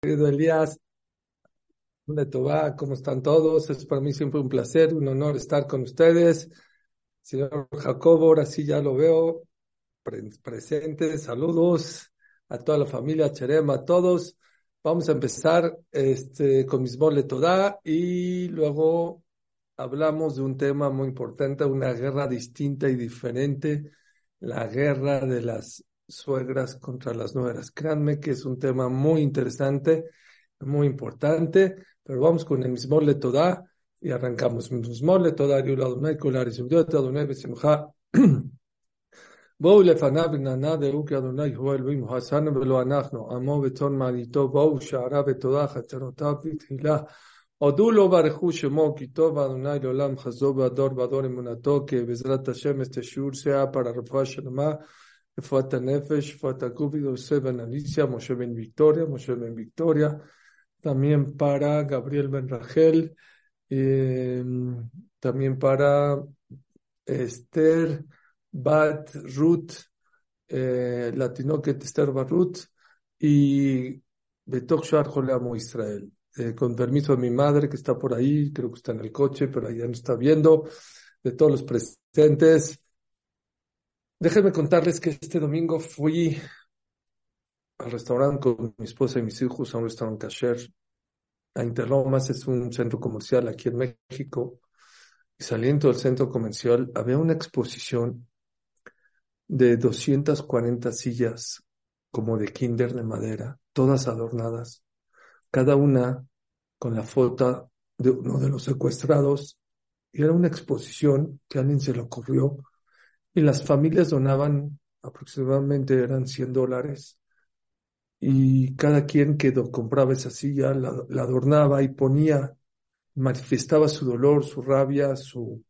querido Elías, de Tobá, ¿cómo están todos? Es para mí siempre un placer, un honor estar con ustedes. Señor Jacobo, ahora sí ya lo veo presente. Saludos a toda la familia Cherema, a todos. Vamos a empezar este, con Mismole Todá y luego hablamos de un tema muy importante, una guerra distinta y diferente, la guerra de las suegras contra las nueras. Créanme que es un tema muy interesante, muy importante, pero vamos con el mismo le toda y arrancamos. Mismo le toda y Adonai kolar y Adonai besimcha. בואו לפניו ונענה דעו כי אדוני הוא אלוהים הוא עשנו ולא אנחנו עמו וצאן מעליתו בואו שערה ותודה חצרותיו בתחילה הודו לו ברכו שמו כי טוב אדוני לעולם חזו והדור והדור אמונתו כי בעזרת השם este שיעור sea para רפואה שלמה Fuata Nefesh, Fuata Cúpido, Ben Alicia, Moshe Ben Victoria, Moshe Ben Victoria, también para Gabriel Ben Rachel, em, también para Esther Bat Ruth, eh, que Esther Barut y Betok Shar Israel. Eh, con permiso de mi madre que está por ahí, creo que está en el coche, pero allá no está viendo, de todos los presentes. Déjenme contarles que este domingo fui al restaurante con mi esposa y mis hijos, a un restaurante kasher. A Interlomas es un centro comercial aquí en México. Y saliendo del centro comercial había una exposición de 240 sillas como de kinder de madera, todas adornadas, cada una con la foto de uno de los secuestrados. Y era una exposición que a alguien se le ocurrió y las familias donaban aproximadamente eran 100 dólares y cada quien que compraba esa silla la, adornaba y ponía, manifestaba su dolor, su rabia, su,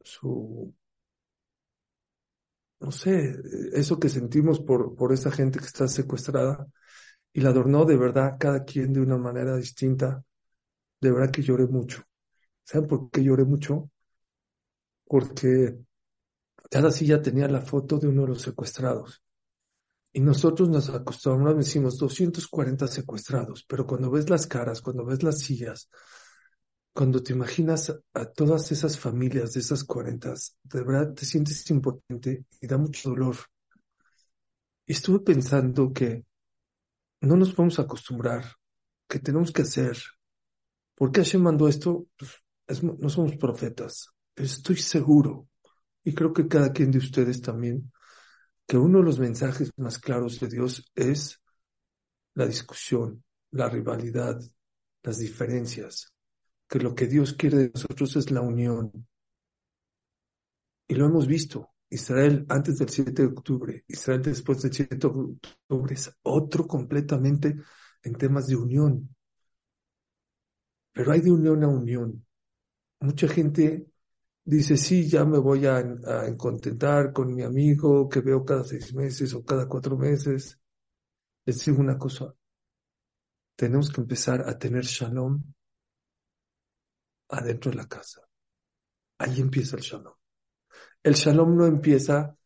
su, no sé, eso que sentimos por, por esa gente que está secuestrada y la adornó de verdad cada quien de una manera distinta. De verdad que lloré mucho. ¿Saben por qué lloré mucho? Porque cada silla tenía la foto de uno de los secuestrados. Y nosotros nos acostumbramos, decimos 240 secuestrados, pero cuando ves las caras, cuando ves las sillas, cuando te imaginas a todas esas familias de esas 40, de verdad te sientes impotente y da mucho dolor. Y estuve pensando que no nos podemos acostumbrar, que tenemos que hacer. ¿Por qué Hashem mandó esto? Pues no somos profetas, pero estoy seguro y creo que cada quien de ustedes también, que uno de los mensajes más claros de Dios es la discusión, la rivalidad, las diferencias, que lo que Dios quiere de nosotros es la unión. Y lo hemos visto. Israel antes del 7 de octubre, Israel después del 7 de octubre es otro completamente en temas de unión. Pero hay de unión a unión. Mucha gente dice, sí, ya me voy a, a contentar con mi amigo que veo cada seis meses o cada cuatro meses. Les digo una cosa, tenemos que empezar a tener shalom adentro de la casa. Ahí empieza el shalom. El shalom no empieza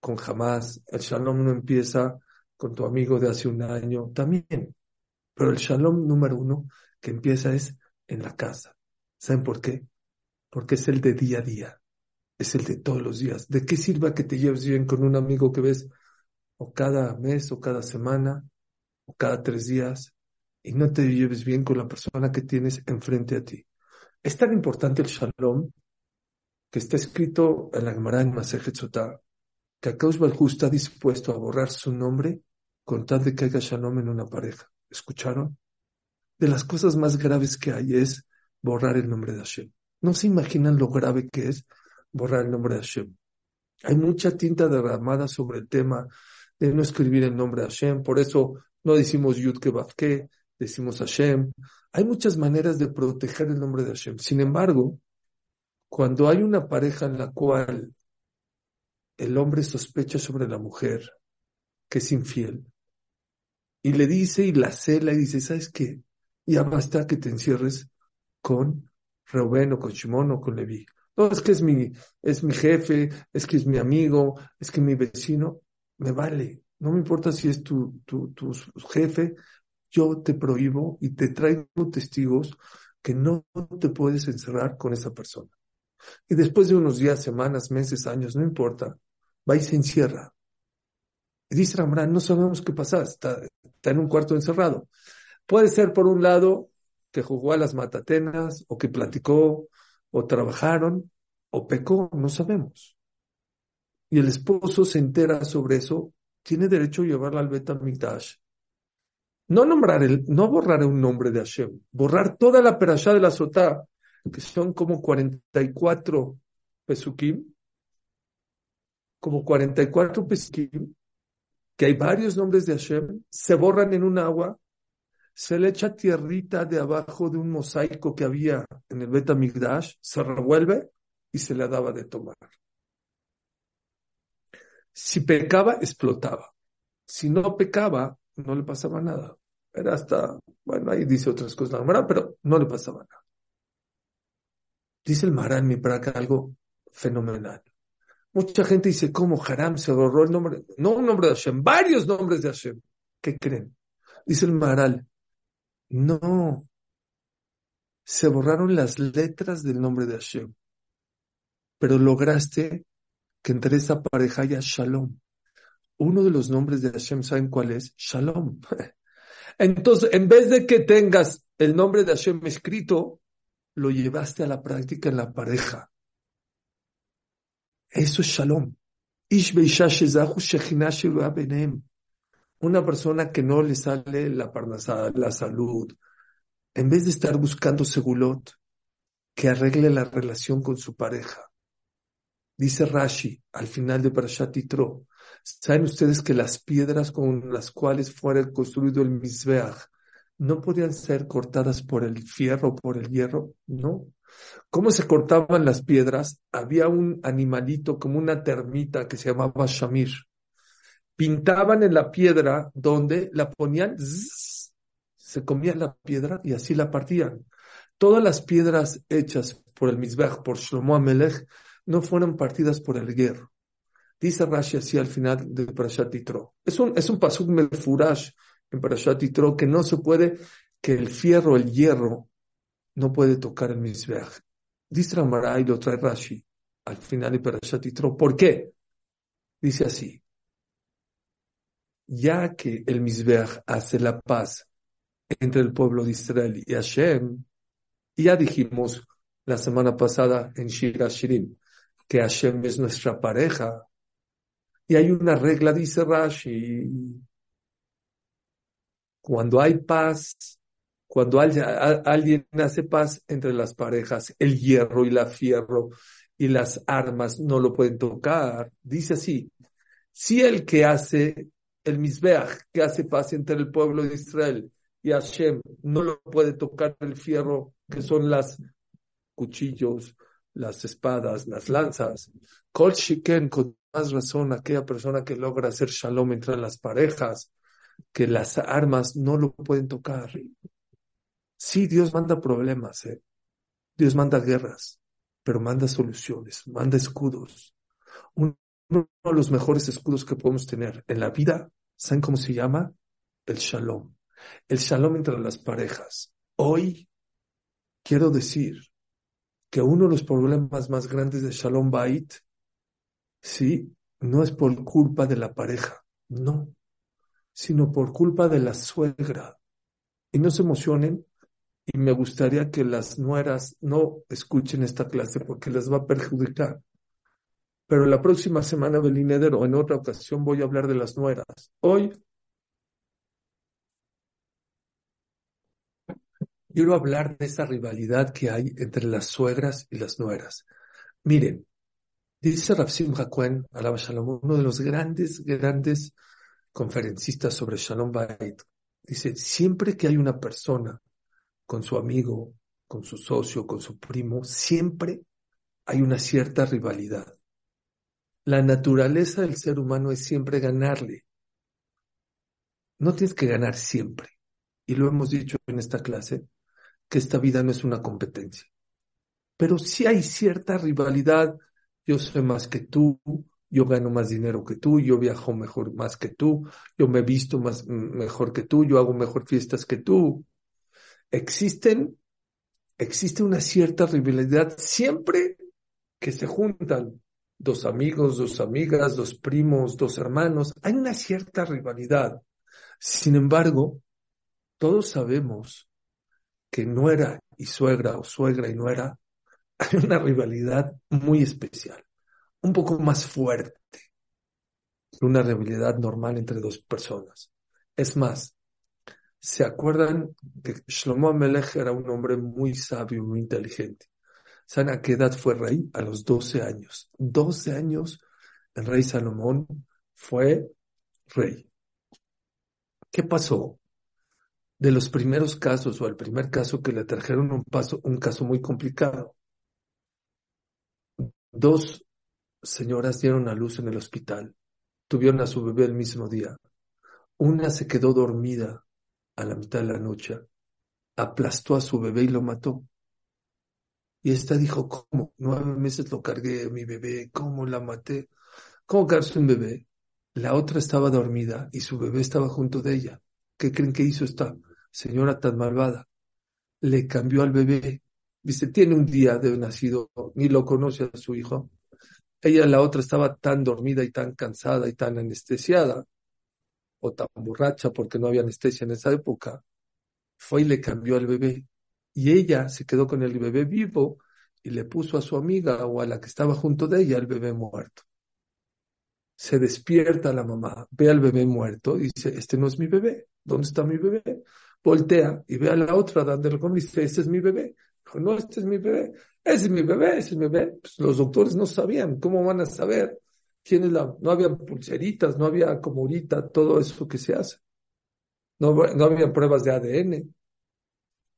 con jamás, el shalom no empieza con tu amigo de hace un año, también. Pero el shalom número uno que empieza es en la casa. ¿Saben por qué? Porque es el de día a día, es el de todos los días. ¿De qué sirva que te lleves bien con un amigo que ves o cada mes o cada semana o cada tres días y no te lleves bien con la persona que tienes enfrente a ti? Es tan importante el shalom que está escrito en la Gemara en Masejet que Akaus está dispuesto a borrar su nombre con tal de que haya shalom en una pareja. ¿Escucharon? De las cosas más graves que hay es borrar el nombre de Hashem. No se imaginan lo grave que es borrar el nombre de Hashem. Hay mucha tinta derramada sobre el tema de no escribir el nombre de Hashem, por eso no decimos Yud Kebavke, decimos Hashem. Hay muchas maneras de proteger el nombre de Hashem. Sin embargo, cuando hay una pareja en la cual el hombre sospecha sobre la mujer que es infiel y le dice y la cela y dice, ¿sabes qué? Ya basta que te encierres con Reuben o con Shimon o con Levi. No, es que es mi, es mi jefe, es que es mi amigo, es que mi vecino, me vale. No me importa si es tu, tu, tu jefe yo te prohíbo y te traigo testigos que no te puedes encerrar con esa persona. Y después de unos días, semanas, meses, años, no importa, va y se encierra. Y dice no sabemos qué pasa, está, está en un cuarto encerrado. Puede ser, por un lado, que jugó a las matatenas, o que platicó, o trabajaron, o pecó, no sabemos. Y el esposo se entera sobre eso, tiene derecho a llevarla al Betamikdash. No nombrar el, no borrar un nombre de Hashem, borrar toda la perashá de la sotá, que son como 44 pesukim, como 44 pesukim, que hay varios nombres de Hashem, se borran en un agua, se le echa tierrita de abajo de un mosaico que había en el Betamigdash, se revuelve y se le daba de tomar. Si pecaba, explotaba. Si no pecaba, no le pasaba nada. Era hasta, bueno, ahí dice otras cosas la pero no le pasaba nada. Dice el Maran mi para algo fenomenal. Mucha gente dice, ¿cómo Haram se borró el nombre? No un nombre de Hashem, varios nombres de Hashem. ¿Qué creen? Dice el Maral, no, se borraron las letras del nombre de Hashem, pero lograste que entre esa pareja haya Shalom. Uno de los nombres de Hashem, ¿saben cuál es? Shalom. Entonces, en vez de que tengas el nombre de Hashem escrito, lo llevaste a la práctica en la pareja. Eso es shalom. Una persona que no le sale la parnasada, la salud, en vez de estar buscando segulot, que arregle la relación con su pareja. Dice Rashi al final de Parashat Yitro, ¿saben ustedes que las piedras con las cuales fuera construido el Mizbeach no podían ser cortadas por el fierro, por el hierro, no. ¿Cómo se cortaban las piedras? Había un animalito como una termita que se llamaba Shamir. Pintaban en la piedra donde la ponían, se comía la piedra y así la partían. Todas las piedras hechas por el Mizbech, por Shlomo Amelech, no fueron partidas por el hierro. Dice Rashi así al final de Parashat Yitro. Es un, es un pasuk melfurash en Parashat que no se puede, que el fierro, el hierro, no puede tocar el Mizbeach. Dice Ramaray, lo trae Rashi al final de Parashat Yitro. ¿Por qué? Dice así. Ya que el Mizbeach hace la paz entre el pueblo de Israel y Hashem, ya dijimos la semana pasada en Shira Shirim que Hashem es nuestra pareja. Y hay una regla, dice Rashi, cuando hay paz, cuando alguien hace paz entre las parejas, el hierro y la fierro y las armas no lo pueden tocar. Dice así, si el que hace el Mizbeach, que hace paz entre el pueblo de Israel y Hashem, no lo puede tocar el fierro, que son las cuchillos, las espadas, las lanzas. Kol Shiken, con más razón, aquella persona que logra hacer shalom entre las parejas, que las armas no lo pueden tocar. Sí, Dios manda problemas, ¿eh? Dios manda guerras, pero manda soluciones, manda escudos. Uno de los mejores escudos que podemos tener en la vida, ¿saben cómo se llama? El shalom. El shalom entre las parejas. Hoy quiero decir que uno de los problemas más grandes de Shalom Bait, sí, no es por culpa de la pareja, no sino por culpa de la suegra. Y no se emocionen, y me gustaría que las nueras no escuchen esta clase porque les va a perjudicar. Pero la próxima semana, Belineder, o en otra ocasión, voy a hablar de las nueras. Hoy quiero hablar de esa rivalidad que hay entre las suegras y las nueras. Miren, dice Rapsim Hakuen, alaba Shalom, uno de los grandes, grandes conferencista sobre Shalom Bait, dice, siempre que hay una persona con su amigo, con su socio, con su primo, siempre hay una cierta rivalidad. La naturaleza del ser humano es siempre ganarle. No tienes que ganar siempre. Y lo hemos dicho en esta clase, que esta vida no es una competencia. Pero sí hay cierta rivalidad. Yo sé más que tú, yo gano más dinero que tú, yo viajo mejor más que tú, yo me visto más mejor que tú, yo hago mejor fiestas que tú. Existen, existe una cierta rivalidad siempre que se juntan dos amigos, dos amigas, dos primos, dos hermanos. Hay una cierta rivalidad. Sin embargo, todos sabemos que nuera y suegra o suegra y nuera, hay una rivalidad muy especial, un poco más fuerte que una rivalidad normal entre dos personas. Es más, ¿se acuerdan que Shlomo Amelech era un hombre muy sabio, muy inteligente? ¿Saben a qué edad fue rey? A los 12 años. 12 años el rey Salomón fue rey. ¿Qué pasó? de los primeros casos o el primer caso que le trajeron un, paso, un caso muy complicado. Dos señoras dieron a luz en el hospital, tuvieron a su bebé el mismo día. Una se quedó dormida a la mitad de la noche, aplastó a su bebé y lo mató. Y esta dijo, ¿cómo? Nueve meses lo cargué, mi bebé, ¿cómo la maté? ¿Cómo cargarse un bebé? La otra estaba dormida y su bebé estaba junto de ella. ¿Qué creen que hizo esta señora tan malvada, le cambió al bebé. Dice, tiene un día de nacido, ni lo conoce a su hijo. Ella, la otra, estaba tan dormida y tan cansada y tan anestesiada, o tan borracha porque no había anestesia en esa época. Fue y le cambió al bebé. Y ella se quedó con el bebé vivo y le puso a su amiga o a la que estaba junto de ella el bebé muerto. Se despierta la mamá, ve al bebé muerto y dice, este no es mi bebé, ¿dónde está mi bebé? voltea y ve a la otra dándole con y dice, este es mi bebé. No, este es mi bebé. Ese es mi bebé, ese es mi bebé. Pues los doctores no sabían, ¿cómo van a saber quién es la? No había pulseritas, no había como todo eso que se hace. No, no había pruebas de ADN.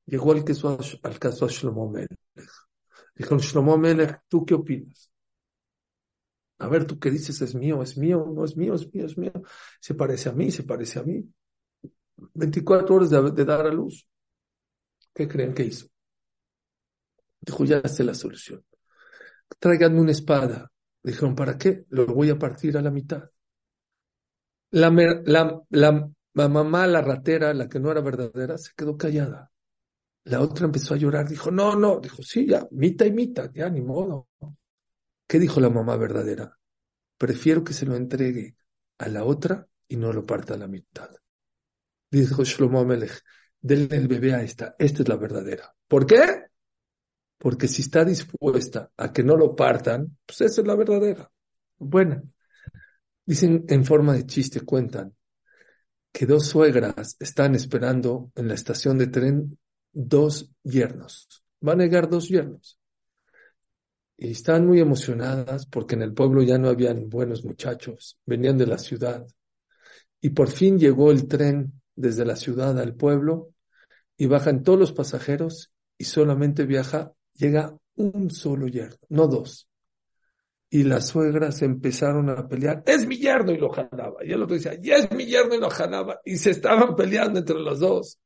Llegó al caso, al caso a Shlomo Melech. Dijo, Shlomo Melech, ¿tú qué opinas? A ver, tú qué dices, es mío, es mío, no es mío, es mío, es mío. Se parece a mí, se parece a mí. 24 horas de, dar a luz. ¿Qué creen que hizo? Dijo, ya sé la solución. Tráiganme una espada. Dijeron, ¿para qué? Lo voy a partir a la mitad. La, la, la, la, mamá, la ratera, la que no era verdadera, se quedó callada. La otra empezó a llorar. Dijo, no, no. Dijo, sí, ya, mitad y mitad, ya, ni modo. ¿Qué dijo la mamá verdadera? Prefiero que se lo entregue a la otra y no lo parta la mitad. Dijo Shlomo Amelech, denle el bebé a esta, esta es la verdadera. ¿Por qué? Porque si está dispuesta a que no lo partan, pues esa es la verdadera. Bueno, dicen en forma de chiste, cuentan que dos suegras están esperando en la estación de tren dos yernos. Van a llegar dos yernos. Y están muy emocionadas porque en el pueblo ya no habían buenos muchachos, venían de la ciudad. Y por fin llegó el tren desde la ciudad al pueblo y bajan todos los pasajeros y solamente viaja, llega un solo yerno, no dos. Y las suegras empezaron a pelear, es mi yerno y lo jalaba. Y el otro decía, ya es mi yerno y lo jalaba. Y se estaban peleando entre los dos.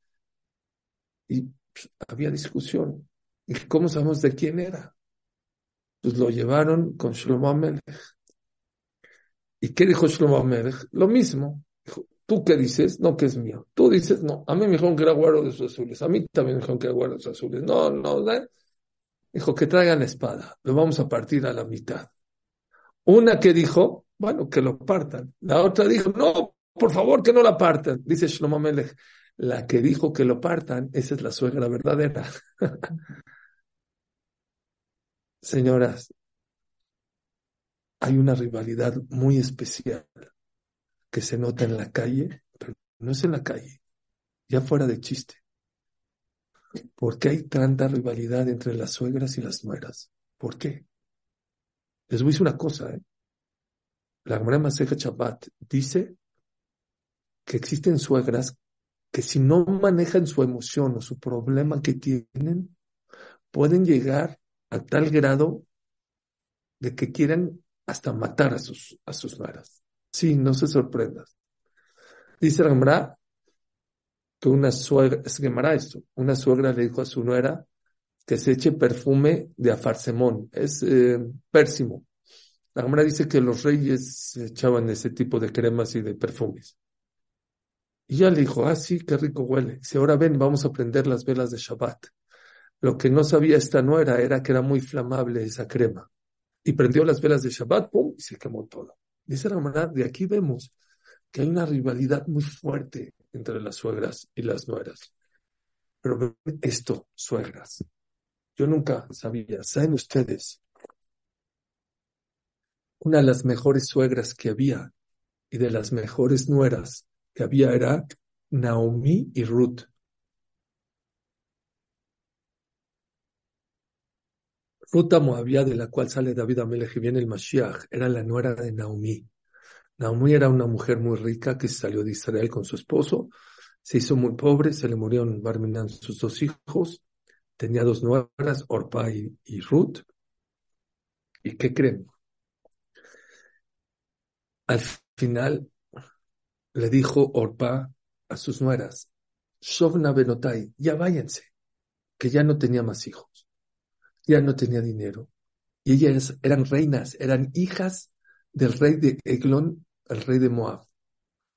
Y pues, había discusión. ¿Y cómo sabemos de quién era? Pues lo llevaron con Shlomo Amelech. ¿Y qué dijo Shlomo Amelech? Lo mismo. ¿Tú qué dices? No, que es mío. Tú dices, no. A mí me dijeron que era guardo de sus azules. A mí también me dijeron que era guardo de sus azules. No, no, no. Dijo que traigan la espada. Lo vamos a partir a la mitad. Una que dijo, bueno, que lo partan. La otra dijo, no, por favor, que no la partan. Dice Shlomo Melech, la que dijo que lo partan, esa es la suegra verdadera. Señoras, hay una rivalidad muy especial que se nota en la calle, pero no es en la calle, ya fuera de chiste. ¿Por qué hay tanta rivalidad entre las suegras y las nueras? ¿Por qué? Les voy a decir una cosa, ¿eh? La Gemara Maseja Chabat dice que existen suegras que si no manejan su emoción o su problema que tienen, pueden llegar a tal grado de que quieren hasta matar a sus, a sus nueras. Sí, no se sorprendas. Dice la que una suegra, es esto, una suegra le dijo a su nuera que se eche perfume de afarsemón, es eh, pérsimo. La Gemara dice que los reyes echaban ese tipo de cremas y de perfumes. Y ya le dijo, ah, sí, qué rico huele. Si ahora ven, vamos a prender las velas de Shabbat. Lo que no sabía esta nuera era que era muy flamable esa crema. Y prendió las velas de Shabbat, ¡pum! y se quemó todo. Dice la de aquí vemos que hay una rivalidad muy fuerte entre las suegras y las nueras. Pero esto, suegras, yo nunca sabía, ¿saben ustedes? Una de las mejores suegras que había y de las mejores nueras que había era Naomi y Ruth. Ruth Moabía, de la cual sale David Amelech y viene el Mashiach, era la nuera de Naomi. Naomi era una mujer muy rica que salió de Israel con su esposo, se hizo muy pobre, se le murieron Barminan sus dos hijos, tenía dos nueras, Orpa y, Ruth. ¿Y qué creen? Al final le dijo Orpa a sus nueras, Shovna Benotai, ya váyanse, que ya no tenía más hijos, ya no tenía dinero. Y ellas eran reinas, eran hijas del rey de Eglón el rey de Moab,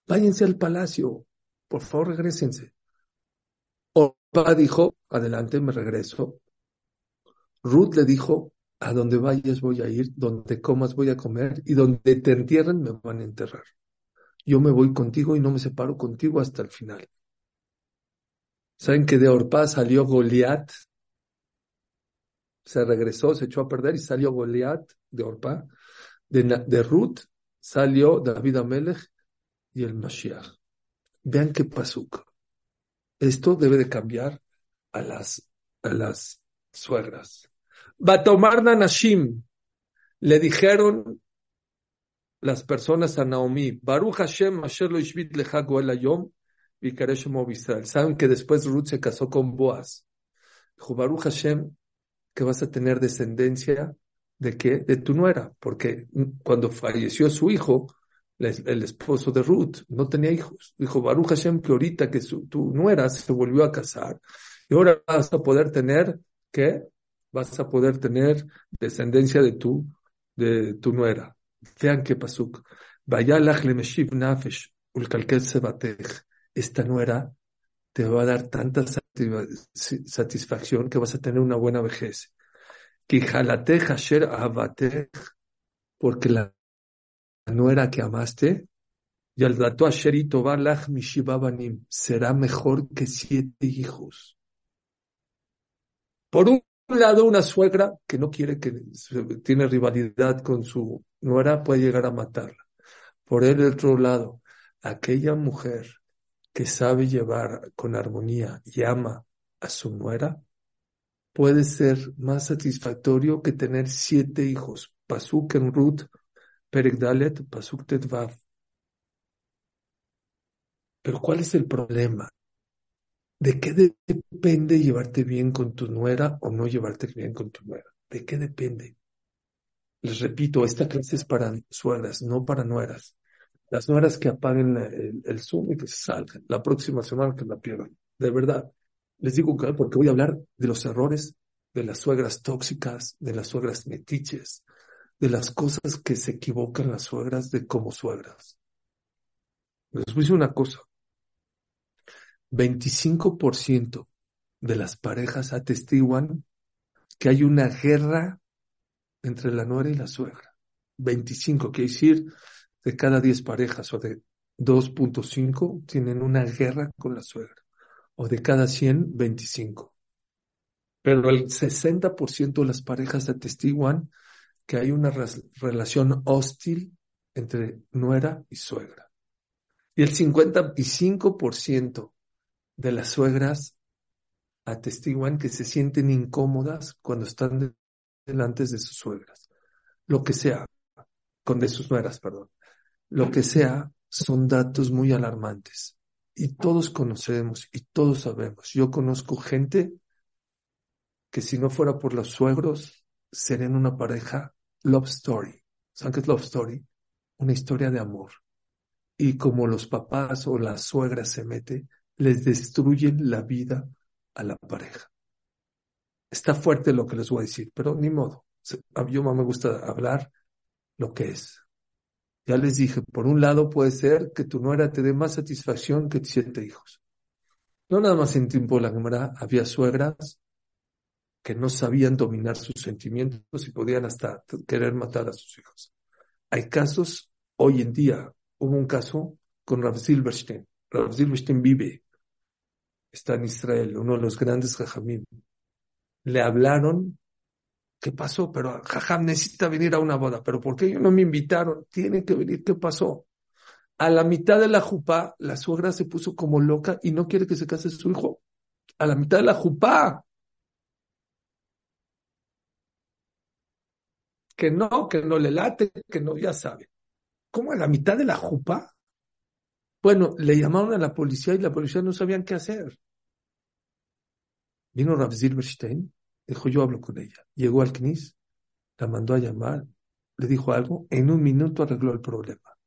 váyanse al palacio, por favor regresense. Orpa dijo, adelante, me regreso. Ruth le dijo, a donde vayas voy a ir, donde comas voy a comer y donde te entierren me van a enterrar. Yo me voy contigo y no me separo contigo hasta el final. ¿Saben que de Orpa salió Goliat? Se regresó, se echó a perder y salió Goliat de Orpa. De, Ruth salió David Amelech y el Mashiach. Vean qué pasuk. Esto debe de cambiar a las, a las suegras. tomar Nashim. Le dijeron las personas a Naomi, Baruch Hashem, Asher lo ishvit yom, Saben que después Ruth se casó con Boaz. Dijo, Baruch Hashem, que vas a tener descendencia ¿De qué? De tu nuera, porque cuando falleció su hijo, el esposo de Ruth, no tenía hijos. Dijo Baruch Hashem que ahorita que su, tu nuera se volvió a casar, y ahora vas a poder tener, ¿qué? Vas a poder tener descendencia de tu, de tu nuera. Vean qué pasuk. nafesh Esta nuera te va a dar tanta satisfacción que vas a tener una buena vejez porque la nuera que amaste, y al dato asherito balach mishibabanim, será mejor que siete hijos. Por un lado, una suegra que no quiere que tiene rivalidad con su nuera puede llegar a matarla. Por el otro lado, aquella mujer que sabe llevar con armonía y ama a su nuera, puede ser más satisfactorio que tener siete hijos. Pasuk en Ruth, Perek Pasuk Tetvav. Pero ¿cuál es el problema? ¿De qué depende llevarte bien con tu nuera o no llevarte bien con tu nuera? ¿De qué depende? Les repito, esta clase es para suegras, no para nueras. Las nueras que apaguen el, Zoom y que salgan. La próxima semana que la pierdan. De verdad. Les digo que porque voy a hablar de los errores de las suegras tóxicas, de las suegras metiches, de las cosas que se equivocan las suegras de como suegras. Les voy a decir una cosa. 25% de las parejas atestiguan que hay una guerra entre la nuera y la suegra. 25, quiere decir, de cada 10 parejas o de 2.5 tienen una guerra con la suegra o de cada 100, 25. Pero el 60% de las parejas atestiguan que hay una relación hostil entre nuera y suegra. Y el 55% de las suegras atestiguan que se sienten incómodas cuando están delante de sus suegras. Lo que sea, con de sus nueras, perdón. Lo que sea, son datos muy alarmantes y todos conocemos y todos sabemos. Yo conozco gente que si no fuera por los suegros, serían una pareja love story. ¿Saben qué es love story? Una historia de amor. Y como los papás o la suegra se mete, les destruyen la vida a la pareja. Está fuerte lo que les voy a decir, pero ni modo. A mí me gusta hablar lo que es. Ya les dije, por un lado puede ser que tu nuera te dé más satisfacción que siete hijos. No nada más en tiempo de la había suegras que no sabían dominar sus sentimientos y podían hasta querer matar a sus hijos. Hay casos, hoy en día, hubo un caso con Rav Silverstein. Rav Silverstein vive, está en Israel, uno de los grandes jajamim. Le hablaron, ¿qué pasó? Pero jajam necesita venir a una boda. ¿Pero por qué ellos no me invitaron? Tiene que venir, ¿qué pasó? A la mitad de la jupá, la suegra se puso como loca y no quiere que se case su hijo. A la mitad de la jupá. Que no, que no le late, que no, ya sabe. ¿Cómo a la mitad de la jupá? Bueno, le llamaron a la policía y la policía no sabían qué hacer. Vino Rav Silverstein, dijo, yo hablo con ella. Llegó al CNIS, la mandó a llamar, le dijo algo, en un minuto arregló el problema.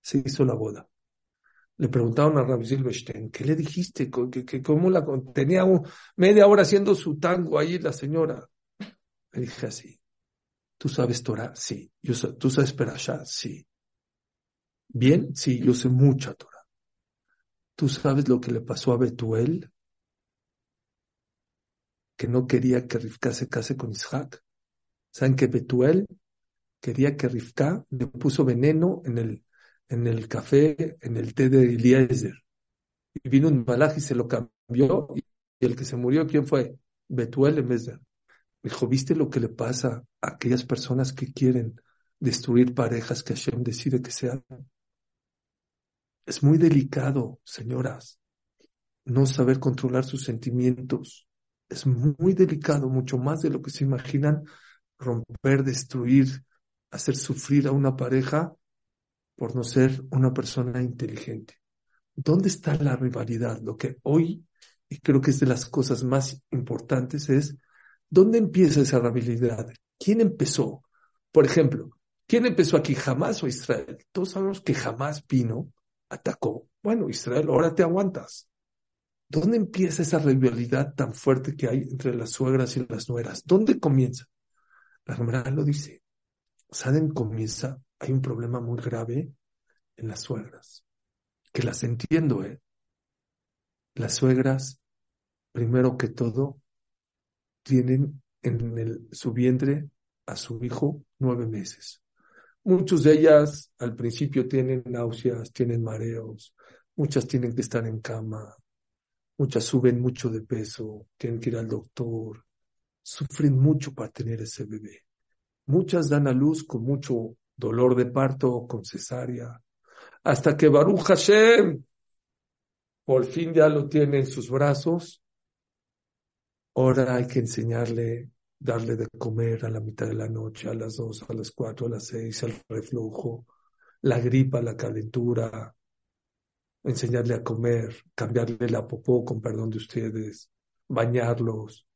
Se hizo la boda. Le preguntaron a Rav Silverstein, ¿qué le dijiste? ¿Que, cómo la, tenía media hora haciendo su tango ahí la señora? Le dije así, ¿tú sabes Torah? Sí. Yo, ¿Tú sabes Perashá? Sí. ¿Bien? Sí, yo sé mucha Torah. ¿Tú sabes lo que le pasó a Betuel? Que no quería que Rivka se case con Isaac. ¿Saben que Betuel quería que Rivka le puso veneno en el, en el café, en el té de Eliezer? Y vino un malaj y se lo cambió. Y el que se murió, ¿quién fue? Betuel en vez de. Dijo, ¿viste lo que le pasa a aquellas personas que quieren destruir parejas que Hashem decide que sean? Es muy delicado, señoras, no saber controlar sus sentimientos. Es muy delicado, mucho más de lo que se imaginan, romper, destruir, hacer sufrir a una pareja por no ser una persona inteligente. ¿Dónde está la rivalidad? Lo que hoy, y creo que es de las cosas más importantes, es ¿dónde empieza esa rivalidad? ¿Quién empezó? Por ejemplo, ¿quién empezó aquí? ¿Jamás o Israel? Todos sabemos que jamás vino atacó. Bueno, Israel, ahora te aguantas. ¿Dónde empieza esa rivalidad tan fuerte que hay entre las suegras y las nueras? ¿Dónde comienza? La Gemara lo dice. ¿Saben comienza? Hay un problema muy grave en las suegras. Que las entiendo, ¿eh? Las suegras, primero que todo, tienen en el, su vientre a su hijo nueve meses. Muchas de ellas al principio tienen náuseas, tienen mareos, muchas tienen que estar en cama, muchas suben mucho de peso, tienen que ir al doctor, sufren mucho para tener ese bebé. Muchas dan a luz con mucho dolor de parto, con cesárea, hasta que Baruch Hashem por fin ya lo tiene en sus brazos. Ahora hay que enseñarle darle de comer a la mitad de la noche, a las dos, a las cuatro, a las seis, al reflujo, la gripa, la calentura, enseñarle a comer, cambiarle la popó, con perdón de ustedes, bañarlos,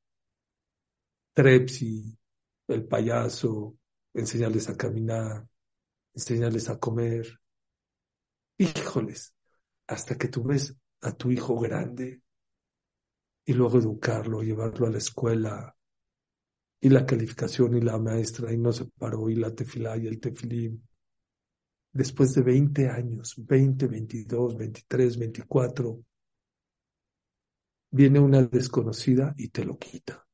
trepsi, el payaso, enseñarles a caminar, enseñarles a comer. Híjoles, hasta que tú ves a tu hijo grande y luego educarlo, llevarlo a la escuela, y la calificación y la maestra y no se paró y la tefilá y el tefilín. Después de 20 años, 20, 22, 23, 24, viene una desconocida y te lo quita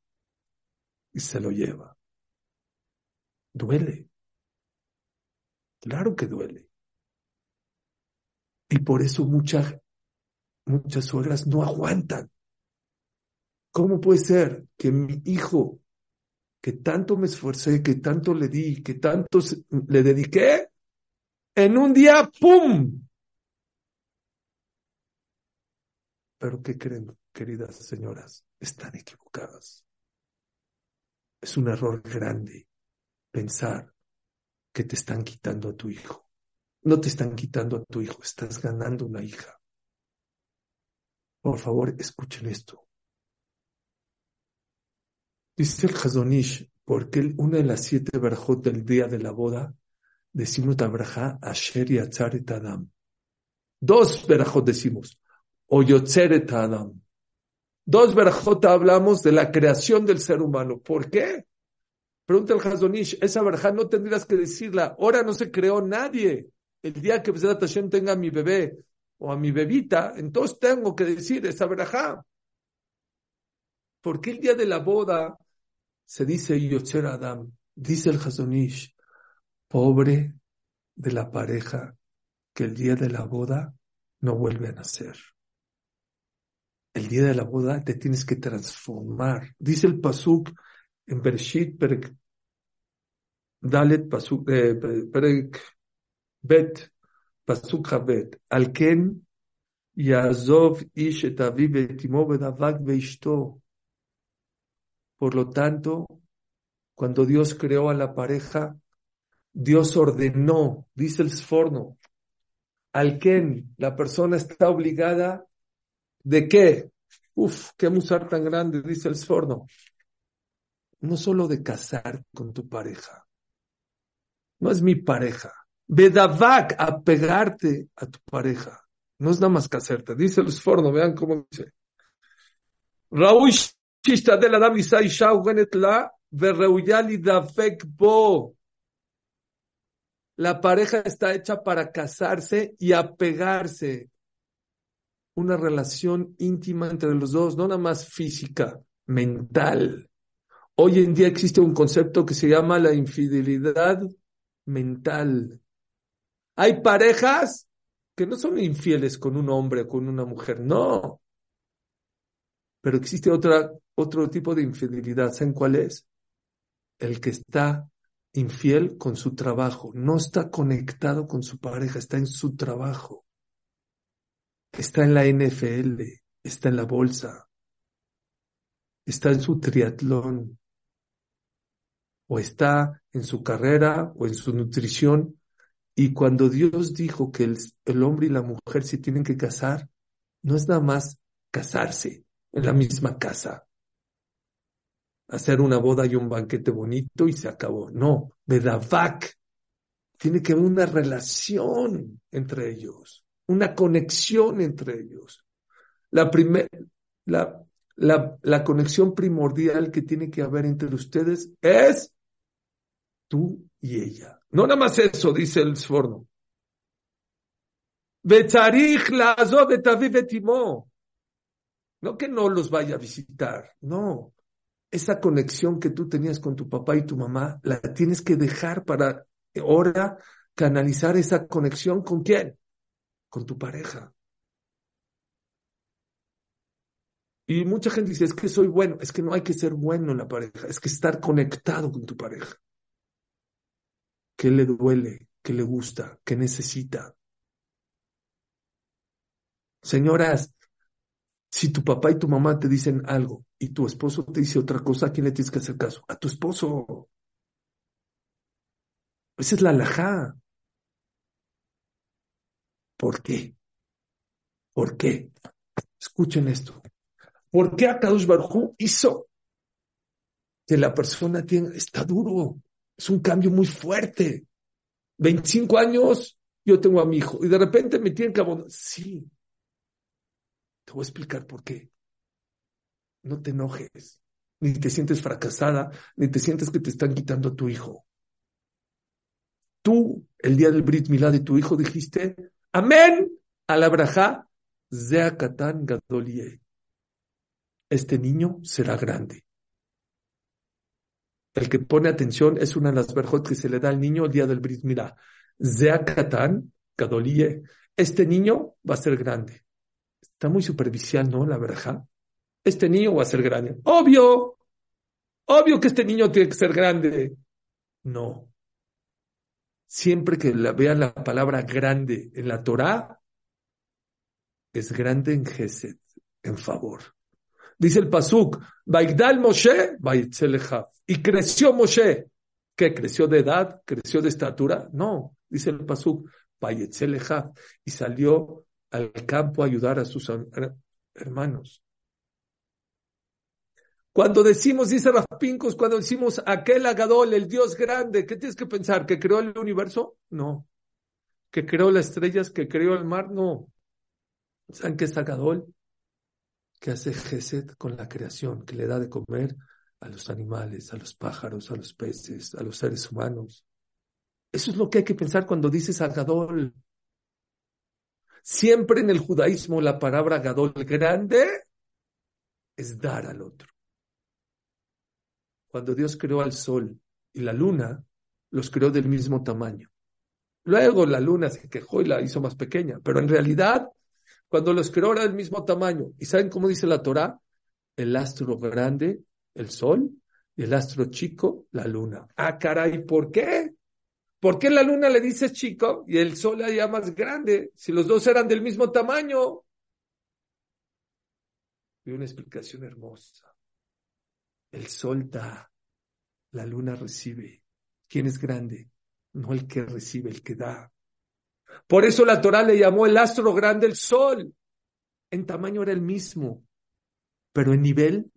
y se lo lleva. Duele. Claro que duele. Y por eso muchas, muchas suegras no aguantan. ¿Cómo puede ser que mi hijo que tanto me esforcé, que tanto le di, que tanto le dediqué, en un día, ¡pum! Pero ¿qué creen, queridas señoras? Están equivocadas. Es un error grande pensar que te están quitando a tu hijo. No te están quitando a tu hijo, estás ganando una hija. Por favor, escuchen esto. Dice el Hazonish, porque una de las siete verajot del día de la boda, decimos a Asher y Adam. Dos verajot decimos, o Yotzeret Adam. Dos verajot hablamos de la creación del ser humano. ¿Por qué? Pregunta el Hazonish, esa verja no tendrías que decirla. Ahora no se creó nadie. El día que Hashem tenga a mi bebé o a mi bebita, entonces tengo que decir esa verja. ¿Por qué el día de la boda se dice Yotzer Adam? Dice el Hazonish, pobre de la pareja que el día de la boda no vuelve a nacer. El día de la boda te tienes que transformar. Dice el Pasuk en Bereshit Perek Dalet Pasuk eh, Bet Pasuk Habet Alken Yazov Ish et Betimo Bedavak Beishto. Por lo tanto, cuando Dios creó a la pareja, Dios ordenó, dice el Sforno, al Ken, la persona está obligada de qué? Uf, qué musar tan grande, dice el Sforno. No solo de casar con tu pareja. No es mi pareja. Bedavak, a pegarte a tu pareja. No es nada más casarte. Dice el Sforno, vean cómo dice. Raúl Adam Isai la Dafek Bo. La pareja está hecha para casarse y apegarse. Una relación íntima entre los dos, no nada más física, mental. Hoy en día existe un concepto que se llama la infidelidad mental. Hay parejas que no son infieles con un hombre o con una mujer, no. Pero existe otro tipo de infidelidad. ¿Saben cuál es? El que está infiel con su trabajo, no está conectado con su pareja, está en su trabajo, está en la NFL, está en la bolsa, está en su triatlón, o está en su carrera o en su nutrición. Y cuando Dios dijo que el, hombre y la mujer se tienen que casar, no es nada más casarse en la misma casa, hacer una boda y un banquete bonito y se acabó. No, Bedavak. Tiene que haber una relación entre ellos, una conexión entre ellos. La, la, la, la conexión primordial que tiene que haber entre ustedes es tú y ella. No nada más eso, dice el Sforno. No que no los vaya a visitar, no esa conexión que tú tenías con tu papá y tu mamá, la tienes que dejar para ahora canalizar esa conexión con quién? Con tu pareja. Y mucha gente dice, es que soy bueno, es que no hay que ser bueno en la pareja, es que estar conectado con tu pareja. ¿Qué le duele? ¿Qué le gusta? ¿Qué necesita? Señoras, si tu papá y tu mamá te dicen algo y tu esposo te dice otra cosa, ¿a quién le tienes que hacer caso? A tu esposo. Esa es la alajá. ¿Por qué? ¿Por qué? Escuchen esto. ¿Por qué Akadosh Baruj hizo que la persona tiene, está duro? Es un cambio muy fuerte. 25 años, yo tengo a mi hijo y de repente me tienen que abonar. Sí, te voy a explicar por qué. No te enojes, ni te sientes fracasada, ni te sientes que te están quitando a tu hijo. Tú, el día del Brit Milá de tu hijo, dijiste, Amén, a la braja, Zeakatan Gadolie. Este niño será grande. El que pone atención es una de las verjot que se le da al niño el día del Brit Milá. Zeakatan Gadolie. Este niño va a ser grande. Está muy superficial, ¿no? La verja. Este niño va a ser grande. Obvio. Obvio que este niño tiene que ser grande. No. Siempre que vean la palabra grande en la Torah, es grande en Gesed, en favor. Dice el Pasuk, Baigdal Moshe, Y creció Moshe. ¿Qué? ¿Creció de edad? ¿Creció de estatura? No. Dice el Pasuk, Y salió al campo ayudar a sus hermanos. Cuando decimos, dice Pincos, cuando decimos aquel Agadol, el Dios grande, ¿qué tienes que pensar? ¿Que creó el universo? No. ¿Que creó las estrellas? ¿Que creó el mar? No. ¿Saben qué es Agadol? Que hace Geset con la creación, que le da de comer a los animales, a los pájaros, a los peces, a los seres humanos. Eso es lo que hay que pensar cuando dices a Gadol. Siempre en el judaísmo la palabra Gadol grande es dar al otro. Cuando Dios creó al sol y la luna, los creó del mismo tamaño. Luego la luna se quejó y la hizo más pequeña, pero en realidad, cuando los creó era del mismo tamaño. ¿Y saben cómo dice la Torah? El astro grande, el sol, y el astro chico, la luna. Ah, caray, ¿por qué? ¿Por qué la luna le dice chico y el sol allá más grande? Si los dos eran del mismo tamaño. Y una explicación hermosa. El sol da, la luna recibe. ¿Quién es grande? no el que recibe, el que da. Por eso la Torah le llamó el astro grande el sol. En tamaño era el mismo, pero en nivel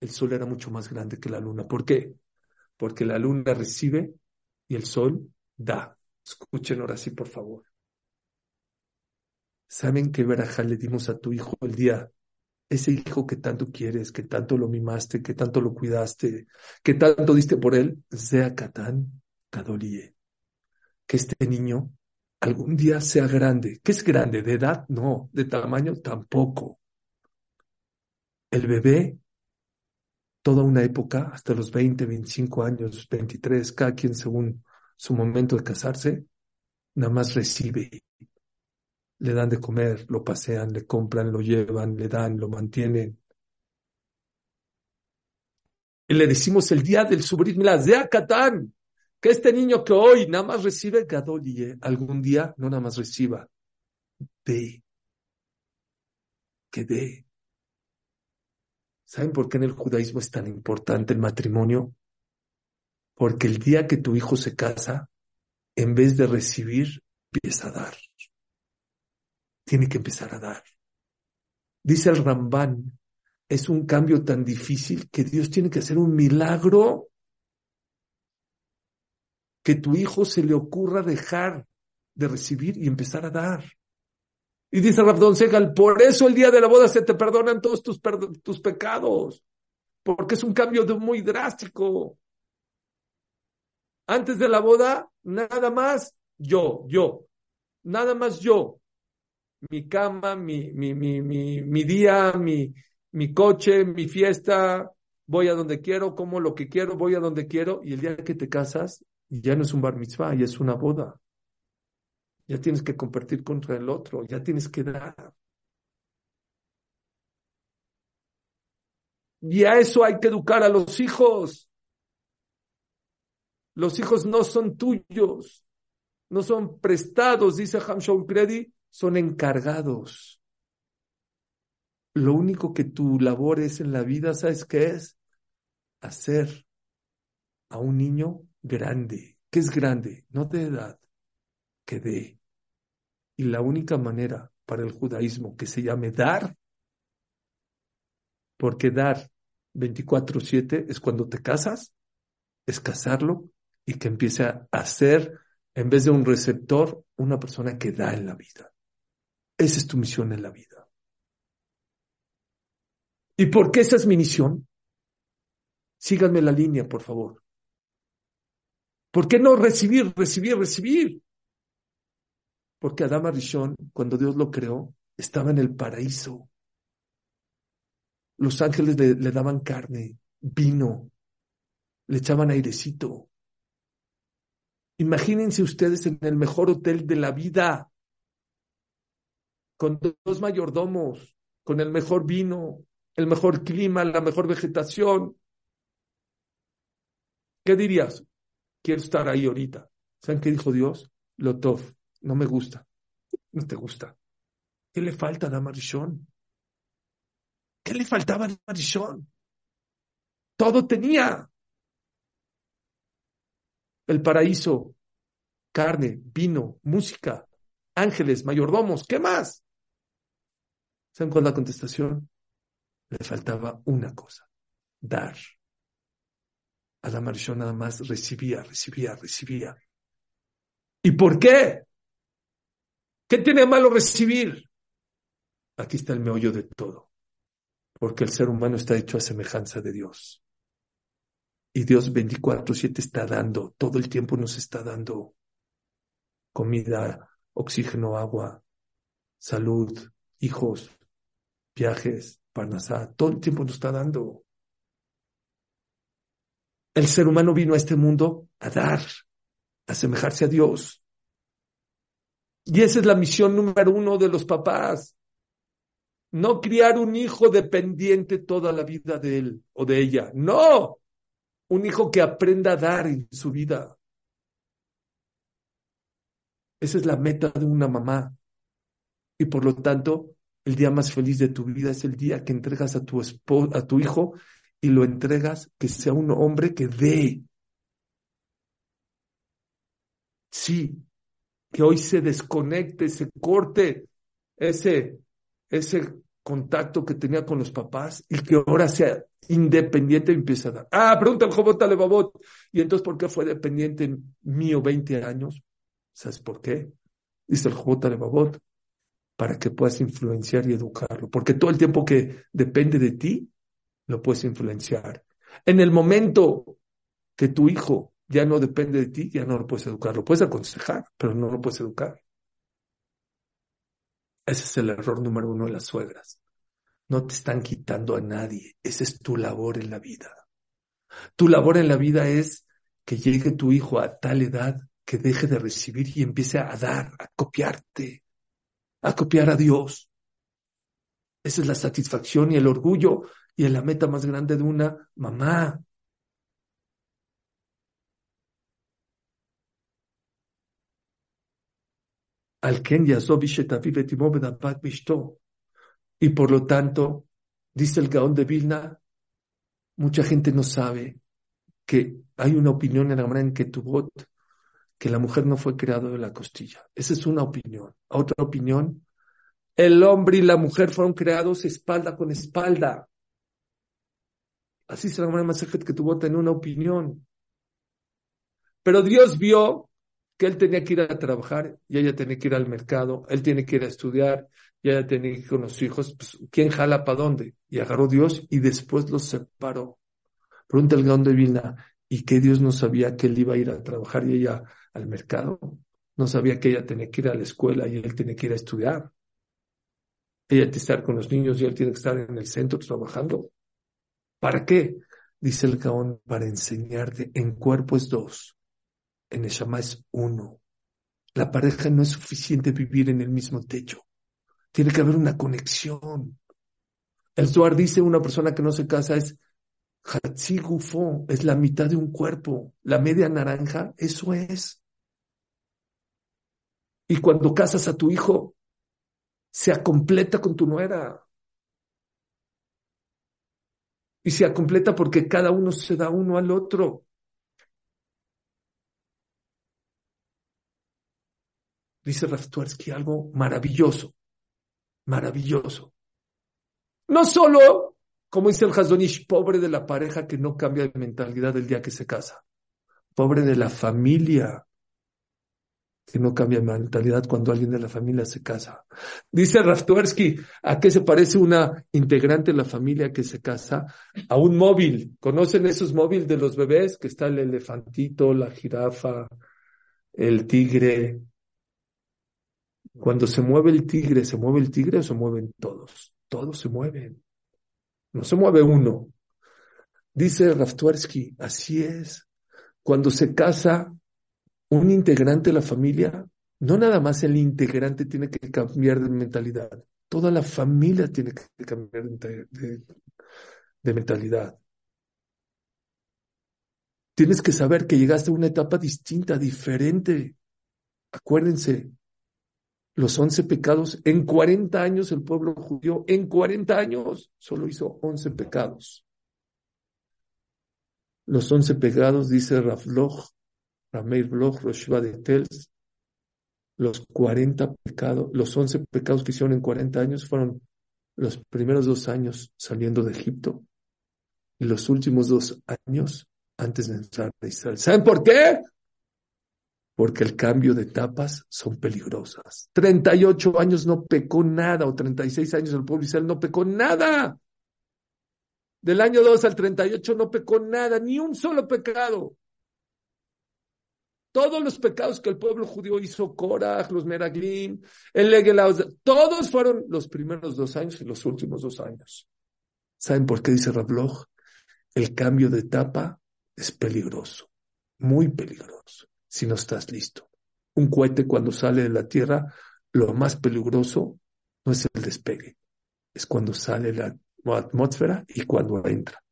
el sol era mucho más grande que la luna. ¿Por qué? Porque la luna recibe y el sol da. Escuchen ahora sí, por favor. ¿Saben qué verajá le dimos a tu hijo el día? Ese hijo que tanto quieres, que tanto lo mimaste, que tanto lo cuidaste, que tanto diste por él, sea Catán Cadolie, que este niño algún día sea grande. ¿Qué es grande? ¿De edad? No. ¿De tamaño? Tampoco. El bebé, toda una época, hasta los 20, 25 años, 23, cada quien según su momento de casarse, nada más recibe. Le dan de comer, lo pasean, le compran, lo llevan, le dan, lo mantienen. Y le decimos el día del subrit de Zeakatán, que este niño que hoy nada más recibe Gadolie, algún día no nada más reciba, de, que dé. ¿Saben por qué en el judaísmo es tan importante el matrimonio? Porque el día que tu hijo se casa, en vez de recibir, empieza a dar. Tiene que empezar a dar. Dice el Rambán, es un cambio tan difícil que Dios tiene que hacer un milagro que tu hijo se le ocurra dejar de recibir y empezar a dar. Y dice Rabdón Segal, por eso el día de la boda se te perdonan todos tus, tus pecados, porque es un cambio de muy drástico. Antes de la boda, nada más yo, yo, nada más yo. Mi cama, mi, mi, mi, mi, mi día, mi, mi coche, mi fiesta, voy a donde quiero, como lo que quiero, voy a donde quiero, y el día que te casas, ya no es un bar mitzvah, ya es una boda. Ya tienes que compartir contra el otro, ya tienes que dar. Y a eso hay que educar a los hijos. Los hijos no son tuyos, no son prestados, dice Hamshaw Gredi, son encargados. Lo único que tu labor es en la vida, ¿sabes qué es? Hacer a un niño grande. ¿Qué es grande? No de edad, que de. Y la única manera para el judaísmo que se llame dar, porque dar 24-7 es cuando te casas, es casarlo y que empiece a ser, en vez de un receptor, una persona que da en la vida. Esa es tu misión en la vida. ¿Y por qué esa es mi misión? Síganme la línea, por favor. ¿Por qué no recibir, recibir, recibir? Porque Adama Rishon, cuando Dios lo creó, estaba en el paraíso. Los ángeles le, le daban carne, vino, le echaban airecito. Imagínense ustedes en el mejor hotel de la vida, con dos mayordomos, con el mejor vino, el mejor clima, la mejor vegetación. ¿Qué dirías? quiero estar ahí ahorita. ¿Saben qué dijo Dios? Lotov, no me gusta. No te gusta. ¿Qué le falta a Damarishon? ¿Qué le faltaba a Damarishon? Todo tenía. El paraíso, carne, vino, música, ángeles, mayordomos, ¿qué más? ¿Saben cuál es la contestación? Le faltaba una cosa, dar. Adam Arishon nada más recibía, recibía, recibía. ¿Y por qué? ¿Qué tiene malo recibir? Aquí está el meollo de todo. Porque el ser humano está hecho a semejanza de Dios. Y Dios 24/7 está dando, todo el tiempo nos está dando comida, oxígeno, agua, salud, hijos, viajes, parnasá, todo el tiempo nos está dando. El ser humano vino a este mundo a dar, a asemejarse a Dios. Y esa es la misión número uno de los papás. No criar un hijo dependiente toda la vida de él o de ella. No. Un hijo que aprenda a dar en su vida. Esa es la meta de una mamá. Y por lo tanto, el día más feliz de tu vida es el día que entregas a tu, a tu hijo y lo entregas que sea un hombre que dé. Sí, que hoy se desconecte, se corte ese, ese contacto que tenía con los papás y que ahora sea independiente y empieza a dar. Ah, pregunta el Alebabot. ¿Y entonces por qué fue dependiente mío 20 años? ¿Sabes por qué? Dice el Jobot Alebabot, para que puedas influenciar y educarlo. Porque todo el tiempo que depende de ti, lo puedes influenciar. En el momento que tu hijo ya no depende de ti, ya no lo puedes educar. Lo puedes aconsejar, pero no lo puedes educar. Ese es el error número uno de las suegras. No te están quitando a nadie. Esa es tu labor en la vida. Tu labor en la vida es que llegue tu hijo a tal edad que deje de recibir y empiece a dar, a copiarte, a copiar a Dios. Esa es la satisfacción y el orgullo y es la meta más grande de una mamá. Y por lo tanto, dice el Gaón de Vilna, mucha gente no sabe que hay una opinión en la manera en que tu voz, que la mujer no fue creada de la costilla. Esa es una opinión. Otra opinión, el hombre y la mujer fueron creados espalda con espalda. Así se la más que tuvo tener una opinión. Pero Dios vio que él tenía que ir a trabajar y ella tenía que ir al mercado, él tiene que ir a estudiar y ella tenía que ir con los hijos. Pues, ¿Quién jala para dónde? Y agarró Dios y después los separó. Pregunta el Gaón de Vilna, ¿y que Dios no sabía que él iba a ir a trabajar y ella al mercado? No sabía que ella tenía que ir a la escuela y él tiene que ir a estudiar. Ella tiene que estar con los niños y él tiene que estar en el centro trabajando. ¿Para qué? Dice el Gaón, para enseñarte, en cuerpo es dos, en el Shama es uno. La pareja no es suficiente vivir en el mismo techo. Tiene que haber una conexión. El Zohar dice una persona que no se casa es Hatzi Gufo, es la mitad de un cuerpo. La media naranja, eso es. Y cuando casas a tu hijo, se completa con tu nuera. y se completa porque cada uno se da uno al otro. Dice Raftuarsky algo maravilloso, maravilloso. No solo, como dice el Hazonish, pobre de la pareja que no cambia de mentalidad el día que se casa, pobre de la familia que no cambia de mentalidad cuando alguien de la familia se casa. Dice Raftuersky, ¿a qué se parece una integrante de la familia que se casa? A un móvil. ¿Conocen esos móviles de los bebés? Que está el elefantito, la jirafa, el tigre. Cuando se mueve el tigre, ¿se mueve el tigre o se mueven todos? Todos se mueven. No se mueve uno. Dice Raftuersky, así es. Cuando se casa un integrante de la familia, no nada más el integrante tiene que cambiar de mentalidad, toda la familia tiene que cambiar de, mentalidad. Tienes que saber que llegaste a una etapa distinta, diferente. Acuérdense, los once pecados, en 40 años el pueblo judío, en 40 años solo hizo once pecados. Los once pecados, dice Rafloch, Rameir Bloch, Roshua de Tels, los 40 pecados, los 11 pecados que hicieron en 40 años fueron los primeros dos años saliendo de Egipto y los últimos dos años antes de entrar a Israel. ¿Saben por qué? Porque el cambio de etapas son peligrosas. 38 años no pecó nada, o 36 años el pueblo Israel no pecó nada. Del año 2 al 38 no pecó nada, ni un solo pecado. Todos los pecados que el pueblo judío hizo, Korach, los Meraglim, el Legelaus, todos fueron los primeros dos años y los últimos dos años. ¿Saben por qué dice Rabloch? El cambio de etapa es peligroso, muy peligroso, si no estás listo. Un cohete cuando sale de la Tierra, lo más peligroso no es el despegue, es cuando sale la atmósfera y cuando entra.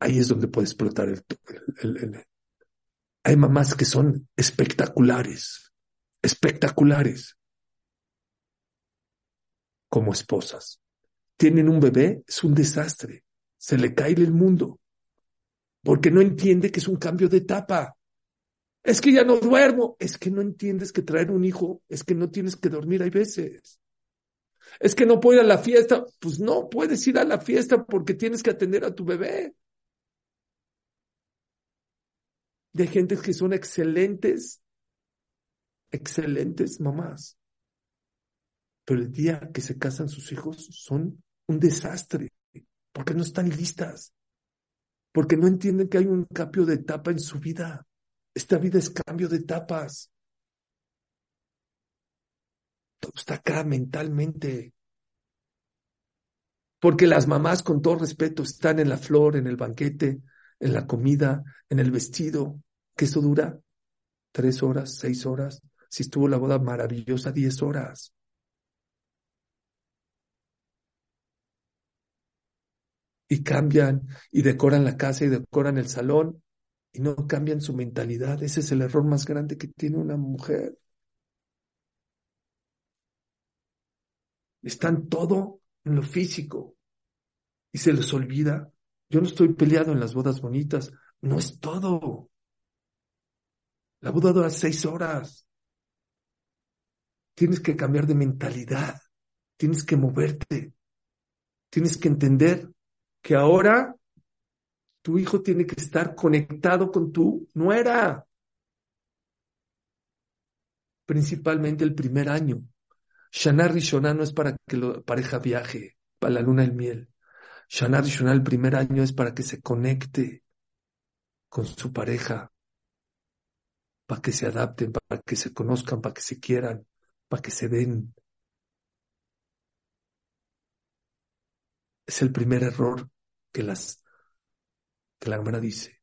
Ahí es donde puede explotar el, hay mamás que son espectaculares, espectaculares como esposas. Tienen un bebé, es un desastre, se le cae el mundo, porque no entiende que es un cambio de etapa. Es que ya no duermo, es que no entiendes que traer un hijo es que no tienes que dormir hay veces. Es que no puedo ir a la fiesta, pues no puedes ir a la fiesta porque tienes que atender a tu bebé de gente que son excelentes, excelentes mamás. Pero el día que se casan sus hijos son un desastre, porque no están listas, porque no entienden que hay un cambio de etapa en su vida. Esta vida es cambio de etapas. Todo está acá mentalmente. Porque las mamás, con todo respeto, están en la flor, en el banquete, en la comida, en el vestido, que eso dura tres horas, seis horas. Si estuvo la boda maravillosa, diez horas. Y cambian y decoran la casa y decoran el salón y no cambian su mentalidad. Ese es el error más grande que tiene una mujer. Están todo en lo físico y se les olvida yo no estoy peleado en las bodas bonitas, no es todo. La boda dura seis horas. Tienes que cambiar de mentalidad, tienes que moverte, tienes que entender que ahora tu hijo tiene que estar conectado con tu nuera. Principalmente el primer año. Shana Rishona no es para que la pareja viaje, para la luna del miel. Shana Rishonah el primer año es para que se conecte con su pareja, para que se adapten, para que se conozcan, para que se quieran, para que se den. Es el primer error que las que la Gemara dice.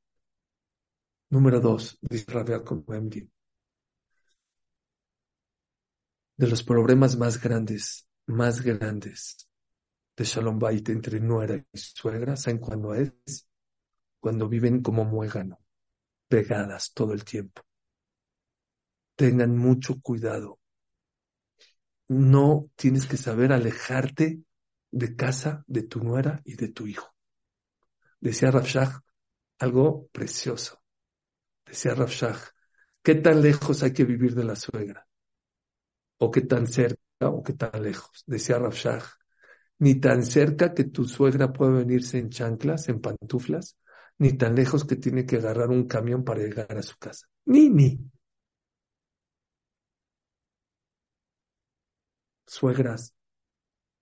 Número dos, dice Rabia De los problemas más grandes, más grandes de Shalom Bait entre nuera y suegra, ¿saben cuándo es? Cuando viven como muégano, pegadas todo el tiempo. Tengan mucho cuidado. No tienes que saber alejarte de casa de tu nuera y de tu hijo. Decía Rafshah algo precioso. Decía Rafshah, ¿qué tan lejos hay que vivir de la suegra? ¿O qué tan cerca o qué tan lejos? Decía Rafshah, ni tan cerca que tu suegra puede venirse en chanclas, en pantuflas, ni tan lejos que tiene que agarrar un camión para llegar a su casa. Ni, ni. Suegras,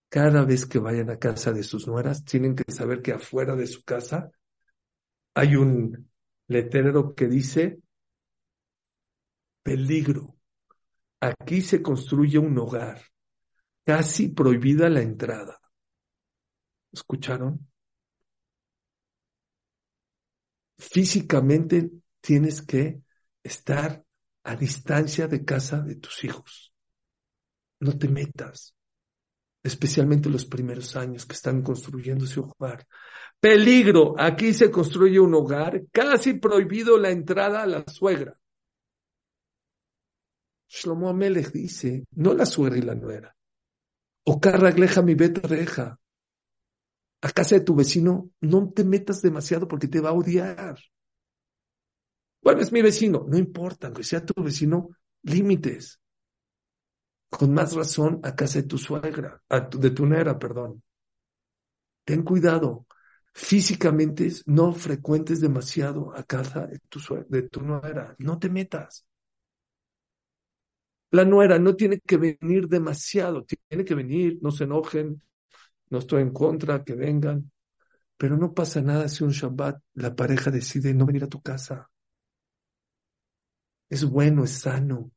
cada vez que vayan a casa de sus nueras, tienen que saber que afuera de su casa hay un letrero que dice peligro. Aquí se construye un hogar, casi prohibida la entrada. ¿Escucharon? Físicamente tienes que estar a distancia de casa de tus hijos. No te metas, especialmente los primeros años que están construyendo su hogar. Peligro, aquí se construye un hogar, casi prohibido la entrada a la suegra. Shlomo Amelech dice, no la suegra y la nuera. O carragleja mi beta reja a casa de tu vecino, no te metas demasiado porque te va a odiar. Bueno, es mi vecino, no importa, aunque sea tu vecino, límites. Con más razón a casa de tu suegra, de tu nera, perdón. Ten cuidado. Físicamente no frecuentes demasiado a casa de tu, de tu nuera. No te metas. La nuera no tiene que venir demasiado, tiene que venir, no se enojen, no estoy en contra, que vengan, Pero no pasa nada si un Shabbat la pareja decide no venir a tu casa. Es bueno, es sano.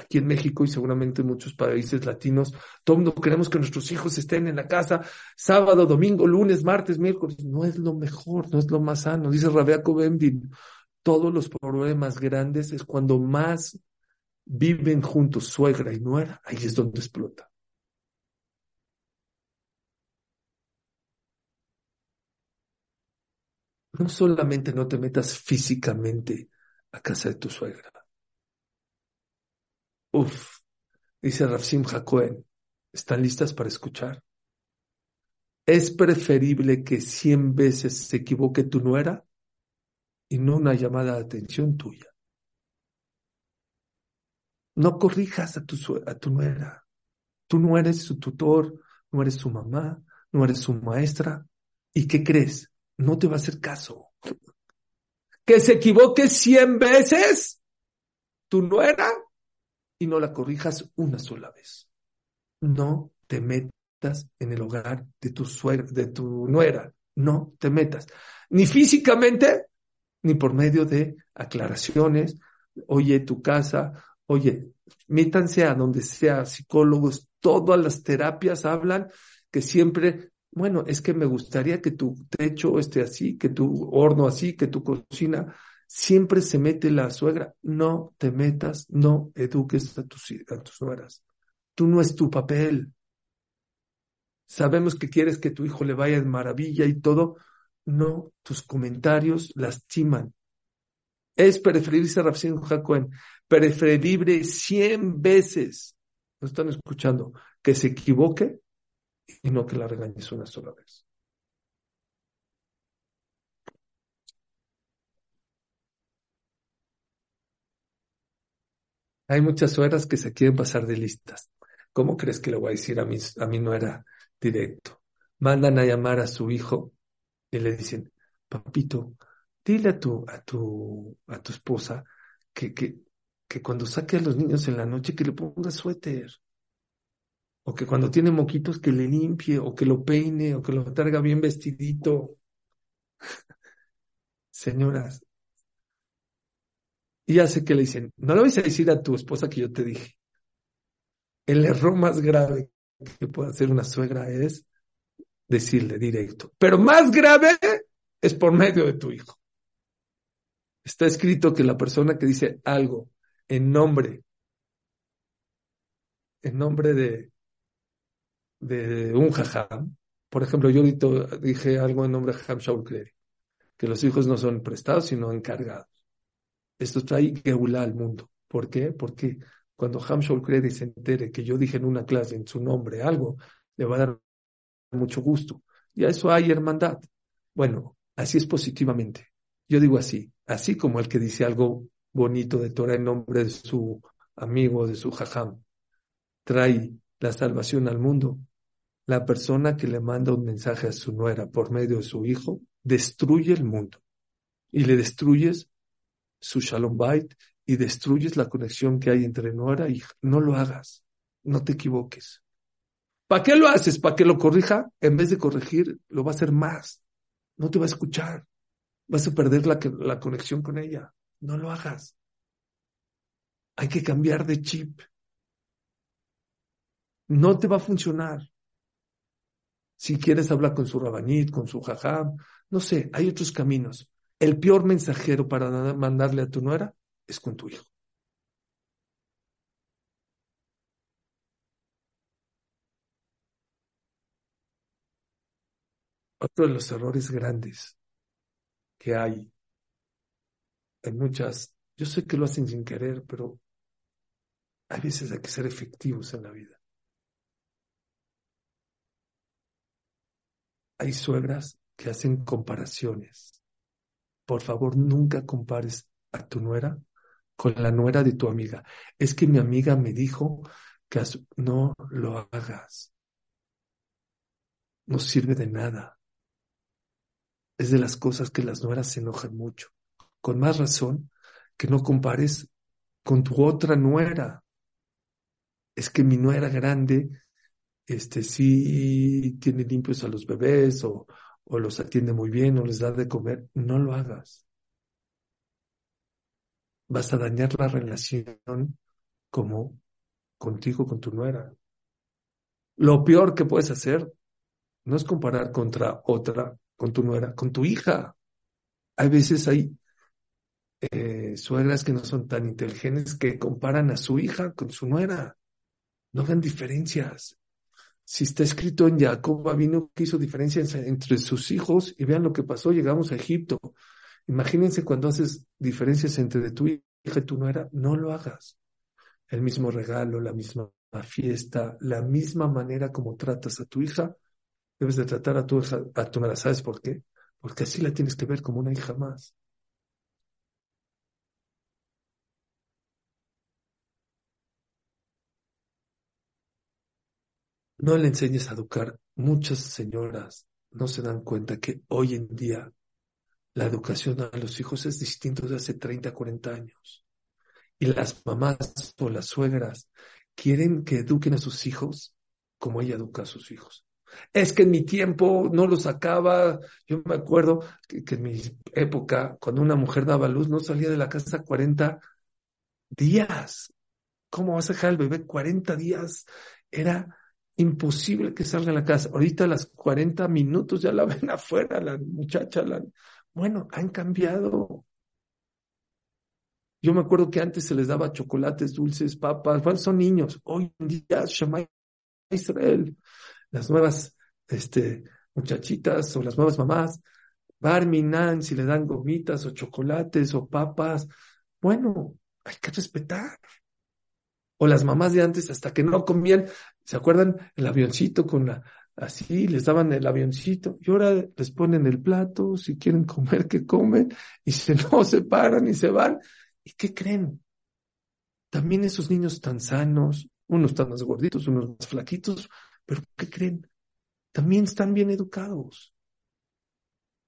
Aquí en México y seguramente en muchos países latinos, todo mundo queremos que nuestros hijos estén en la casa sábado, domingo, lunes, martes, miércoles. No es lo mejor, no es lo más sano. Dice Rabeaco Bendin, todos los problemas grandes es cuando más viven juntos suegra y nuera, ahí es donde explota. No solamente no te metas físicamente a casa de tu suegra. Uf, dice Rafsim Jacoen, ¿están listas para escuchar? Es preferible que cien veces se equivoque tu nuera y no una llamada de atención tuya. No corrijas a tu, a tu nuera. Tú no eres su tutor, no eres su mamá, no eres su maestra. ¿Y qué crees? No te va a hacer caso. Que se equivoque cien veces tu nuera y no la corrijas una sola vez. No te metas en el hogar de tu suegra, de tu nuera. No te metas. Ni físicamente, ni por medio de aclaraciones. Oye, tu casa, Oye, métanse a donde sea psicólogos, todas las terapias hablan que siempre, bueno, es que me gustaría que tu techo esté así, que tu horno así, que tu cocina, siempre se mete la suegra. No te metas, no eduques a tus, a tus nueras. Tú no es tu papel. Sabemos que quieres que tu hijo le vaya de maravilla y todo. No, tus comentarios lastiman. Es preferible, dice Rafsin Jacoen, preferible cien veces, no están escuchando, que se equivoque y no que la regañes una sola vez. Hay muchas suegras que se quieren pasar de listas. ¿Cómo crees que le voy a decir a mí? A mí no era directo. Mandan a llamar a su hijo y le dicen, papito, dile a tu, a tu, a tu esposa que, que, que cuando saque a los niños en la noche que le ponga suéter. O que cuando tiene moquitos que le limpie, o que lo peine, o que lo traiga bien vestidito. Señoras. Y hace que le dicen, no le vais a decir a tu esposa que yo te dije. El error más grave que puede hacer una suegra es decirle directo. Pero más grave es por medio de tu hijo. Está escrito que la persona que dice algo en nombre, en nombre de, de un jajam. Por ejemplo, yo dije algo en nombre de Jajam Shaul que los hijos no son prestados, sino encargados. Esto trae Geulá al mundo. ¿Por qué? Porque cuando Ham Shaul se entere que yo dije en una clase en su nombre algo, le va a dar mucho gusto. Y a eso hay hermandad. Bueno, así es positivamente. Yo digo así, así como el que dice algo bonito de Torah en nombre de su amigo, de su jajam. Trae la salvación al mundo. La persona que le manda un mensaje a su nuera por medio de su hijo, destruye el mundo. Y le destruyes su shalom bait y destruyes la conexión que hay entre nuera y. No lo hagas. No te equivoques. ¿Para qué lo haces? ¿Para que lo corrija? En vez de corregir, lo va a hacer más. No te va a escuchar. Vas a perder la, la conexión con ella. No lo hagas. Hay que cambiar de chip. No te va a funcionar. Si quieres hablar con su rabanit, con su jajam, no sé, hay otros caminos. El peor mensajero para mandarle a tu nuera es con tu hijo. Otro de los errores grandes que hay en muchas, yo sé que lo hacen sin querer, pero hay veces hay que ser efectivos en la vida. Hay suegras que hacen comparaciones. Por favor, nunca compares a tu nuera con la nuera de tu amiga. Es que mi amiga me dijo que no lo hagas. No sirve de nada. Es de las cosas que las nueras se enojan mucho con más razón que no compares con tu otra nuera. Es que mi nuera grande, este sí tiene limpios a los bebés o, o los atiende muy bien o les da de comer, no lo hagas. Vas a dañar la relación como contigo, con tu nuera. Lo peor que puedes hacer no es comparar contra otra, con tu nuera, con tu hija. Hay veces hay eh, que no son tan inteligentes que comparan a su hija con su nuera. No hagan diferencias. Si está escrito en Jacob vino que hizo diferencias entre sus hijos y vean lo que pasó, llegamos a Egipto. Imagínense cuando haces diferencias entre tu hija y tu nuera, no lo hagas. El mismo regalo, la misma fiesta, la misma manera como tratas a tu hija, debes de tratar a tu hija, a tu nuera. ¿Sabes por qué? Porque así la tienes que ver como una hija más. No le enseñes a educar. Muchas señoras no se dan cuenta que hoy en día la educación a los hijos es distinta de hace 30, 40 años. Y las mamás o las suegras quieren que eduquen a sus hijos como ella educa a sus hijos. Es que en mi tiempo no lo sacaba. Yo me acuerdo que, en mi época, cuando una mujer daba luz, no salía de la casa 40 días. ¿Cómo vas a dejar al bebé 40 días? Era imposible que salga a la casa. Ahorita a las 40 minutos ya la ven afuera, la muchacha. La... Bueno, han cambiado. Yo me acuerdo que antes se les daba chocolates, dulces, papas. Bueno, son niños. Hoy en día, Shema Israel, las nuevas este, muchachitas o las nuevas mamás, Barminan, si le dan gomitas o chocolates o papas. Bueno, hay que respetar o las mamás de antes hasta que no comían, ¿se acuerdan? El avioncito con la, así, les daban el avioncito y ahora les ponen el plato, si quieren comer, que comen, y si no, se paran y se van. ¿Y qué creen? También esos niños tan sanos, unos están más gorditos, unos más flaquitos, pero ¿qué creen? También están bien educados.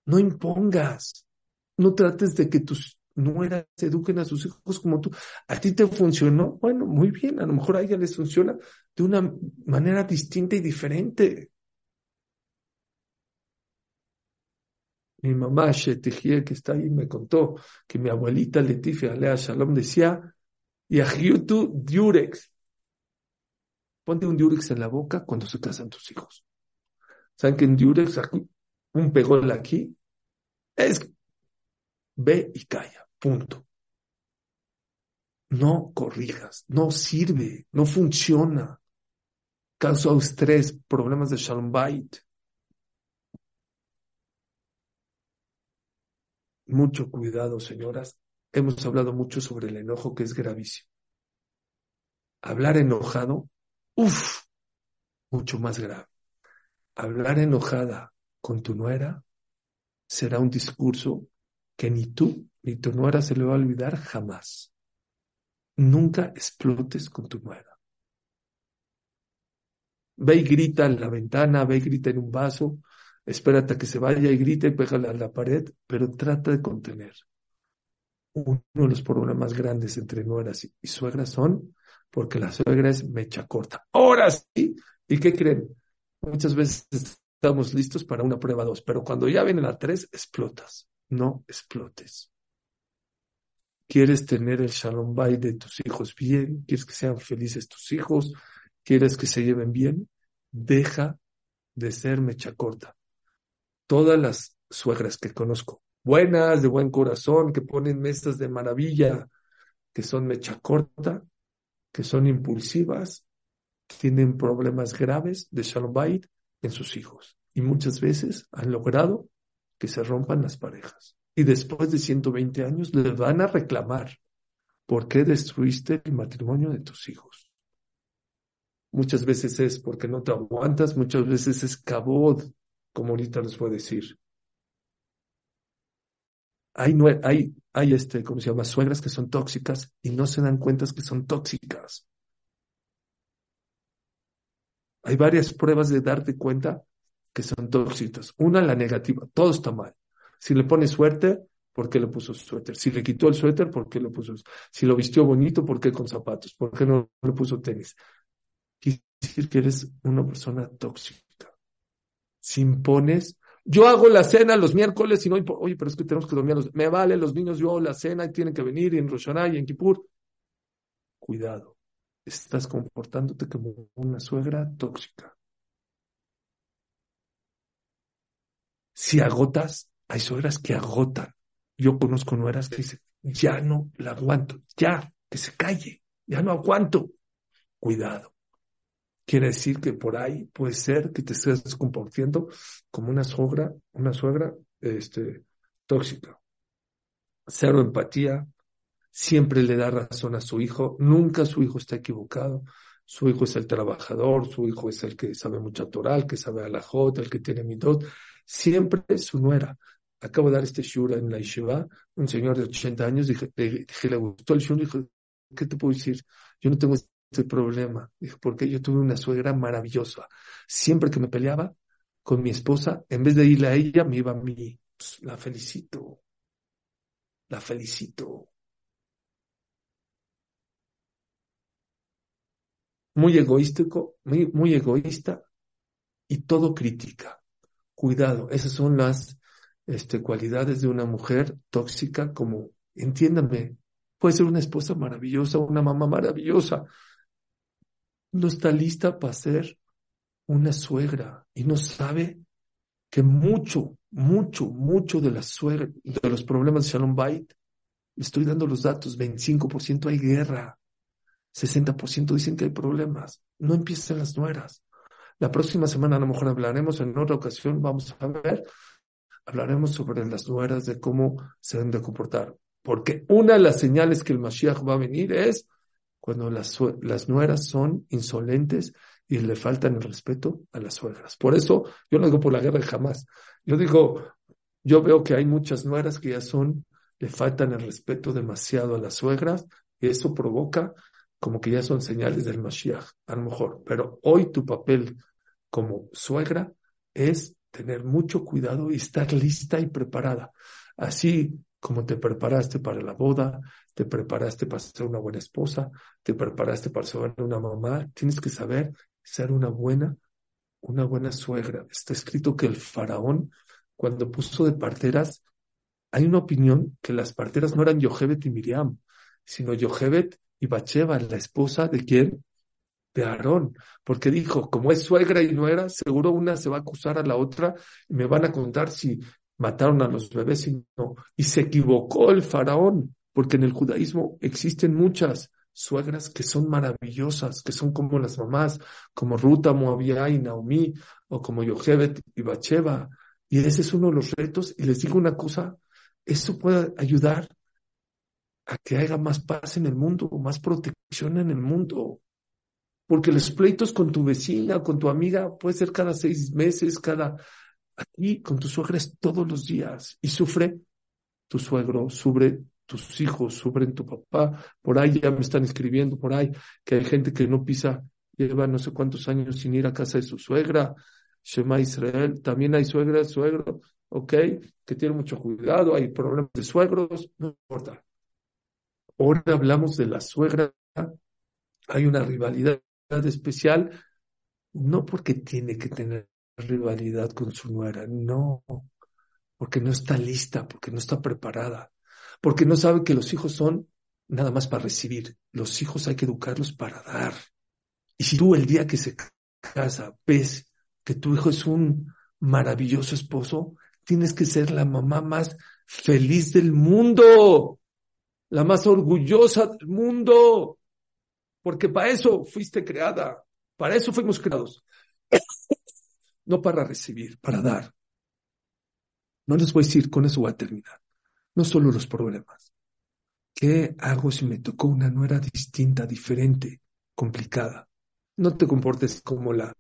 No impongas, no trates de que tus nueras eduquen a sus hijos como tú. ¿A ti te funcionó? Bueno, muy bien, a lo mejor a ella les funciona de una manera distinta y diferente. Mi mamá, Shetejie, que está ahí, me contó que mi abuelita Leticia, Alea Shalom, decía, Yahyutu Durex. Ponte un Durex en la boca cuando se casan tus hijos. ¿Saben que en Durex, un pegol aquí, es ve y calla, punto. No corrijas, no sirve, no funciona. Causa estrés, problemas de Shalom Bait. Mucho cuidado, señoras. Hemos hablado mucho sobre el enojo que es gravísimo. Hablar enojado, uff, mucho más grave. Hablar enojada con tu nuera será un discurso que ni tú ni tu nuera se le va a olvidar jamás. Nunca explotes con tu nuera. Ve y grita en la ventana, ve y grita en un vaso, espérate a que se vaya y grita y pégale a la pared, pero trata de contener. Uno de los problemas grandes entre nueras y suegras son porque la suegra es mecha corta. Ahora sí. ¿Y qué creen? Muchas veces estamos listos para una prueba dos, pero cuando ya viene la tres, explotas no explotes. ¿Quieres tener el shalom bay de tus hijos bien? ¿Quieres que sean felices tus hijos? ¿Quieres que se lleven bien? Deja de ser mecha corta. Todas las suegras que conozco, buenas, de buen corazón, que ponen mesas de maravilla, que son mecha corta, que son impulsivas, tienen problemas graves de shalom bay en sus hijos. Y muchas veces han logrado que se rompan las parejas. Y después de 120 años le van a reclamar por qué destruiste el matrimonio de tus hijos. Muchas veces es porque no te aguantas, muchas veces es cabod, como ahorita les voy a decir. Hay, hay, hay este, ¿cómo se llama? Suegras que son tóxicas y no se dan cuenta que son tóxicas. Hay varias pruebas de darte cuenta que son tóxicos. Una, la negativa, todo está mal. Si le pone suerte, ¿por qué le puso suéter? Si le quitó el suéter, ¿por qué le puso? Si lo vistió bonito, ¿por qué con zapatos? ¿Por qué no le puso tenis? Quiere decir que eres una persona tóxica. Si impones, Yo hago la cena los miércoles y no oye, pero es que tenemos que dormir. Los, me vale, los niños, yo hago la cena y tienen que venir en Roshaná y en Kippur. Cuidado, estás comportándote como una suegra tóxica. Si agotas, hay suegras que agotan. Yo conozco nueras que dicen, ya no la aguanto, ya, que se calle, ya no aguanto. Cuidado. Quiere decir que por ahí puede ser que te estés comportando como una suegra, una suegra este, tóxica. Cero empatía, siempre le da razón a su hijo, nunca su hijo está equivocado. Su hijo es el trabajador, su hijo es el que sabe mucha toral, que sabe a la jota, el que tiene midot. Siempre su nuera. Acabo de dar este shura en la Yeshiva, un señor de 80 años, dije, dije le gustó el shura, dije, ¿qué te puedo decir? Yo no tengo este problema. Dije, porque yo tuve una suegra maravillosa. Siempre que me peleaba con mi esposa, en vez de irle a ella, me iba a mí. Pues, la felicito. La felicito. Muy egoístico, muy, muy egoísta y todo crítica. Cuidado, esas son las este, cualidades de una mujer tóxica como, entiéndame, puede ser una esposa maravillosa, una mamá maravillosa, no está lista para ser una suegra y no sabe que mucho, mucho, mucho de la suegra, de los problemas de Shalom Bait, estoy dando los datos, 25% hay guerra, 60% dicen que hay problemas, no empiezan las nueras. La próxima semana a lo mejor hablaremos, en otra ocasión vamos a ver, hablaremos sobre las nueras, de cómo se deben de comportar. Porque una de las señales que el Mashiach va a venir es cuando las, las nueras son insolentes y le faltan el respeto a las suegras. Por eso yo no digo por la guerra jamás. Yo digo, yo veo que hay muchas nueras que ya son, le faltan el respeto demasiado a las suegras y eso provoca como que ya son señales del Mashiach, a lo mejor. Pero hoy tu papel como suegra es tener mucho cuidado y estar lista y preparada. Así como te preparaste para la boda, te preparaste para ser una buena esposa, te preparaste para ser una mamá, tienes que saber ser una buena, una buena suegra. Está escrito que el faraón, cuando puso de parteras, hay una opinión que las parteras no eran Yohebet y Miriam, sino Yohebet y Bacheva, la esposa de quién? De Aarón, porque dijo, como es suegra y nuera, seguro una se va a acusar a la otra y me van a contar si mataron a los bebés y no. Y se equivocó el faraón, porque en el judaísmo existen muchas suegras que son maravillosas, que son como las mamás, como Ruta, Moabía y Naomi, o como Yochebet y Bacheva. Y ese es uno de los retos. Y les digo una cosa, eso puede ayudar a que haya más paz en el mundo, más protección en el mundo. Porque los pleitos con tu vecina, con tu amiga, puede ser cada seis meses, cada Aquí con tus suegras todos los días y sufre tu suegro, sufre tus hijos, sufren tu papá. Por ahí ya me están escribiendo, por ahí que hay gente que no pisa, lleva no sé cuántos años sin ir a casa de su suegra. Shema Israel, también hay suegras, suegro, ok, que tiene mucho cuidado, hay problemas de suegros, no importa. Ahora hablamos de la suegra, hay una rivalidad especial, no porque tiene que tener rivalidad con su nuera, no, porque no está lista, porque no está preparada, porque no sabe que los hijos son nada más para recibir, los hijos hay que educarlos para dar. Y si tú el día que se casa ves que tu hijo es un maravilloso esposo, tienes que ser la mamá más feliz del mundo, la más orgullosa del mundo, porque para eso fuiste creada, para eso fuimos creados no para recibir, para dar. No les voy a decir, con eso voy a terminar. No solo los problemas. ¿Qué hago si me tocó una nuera distinta, diferente, complicada? No te comportes como la,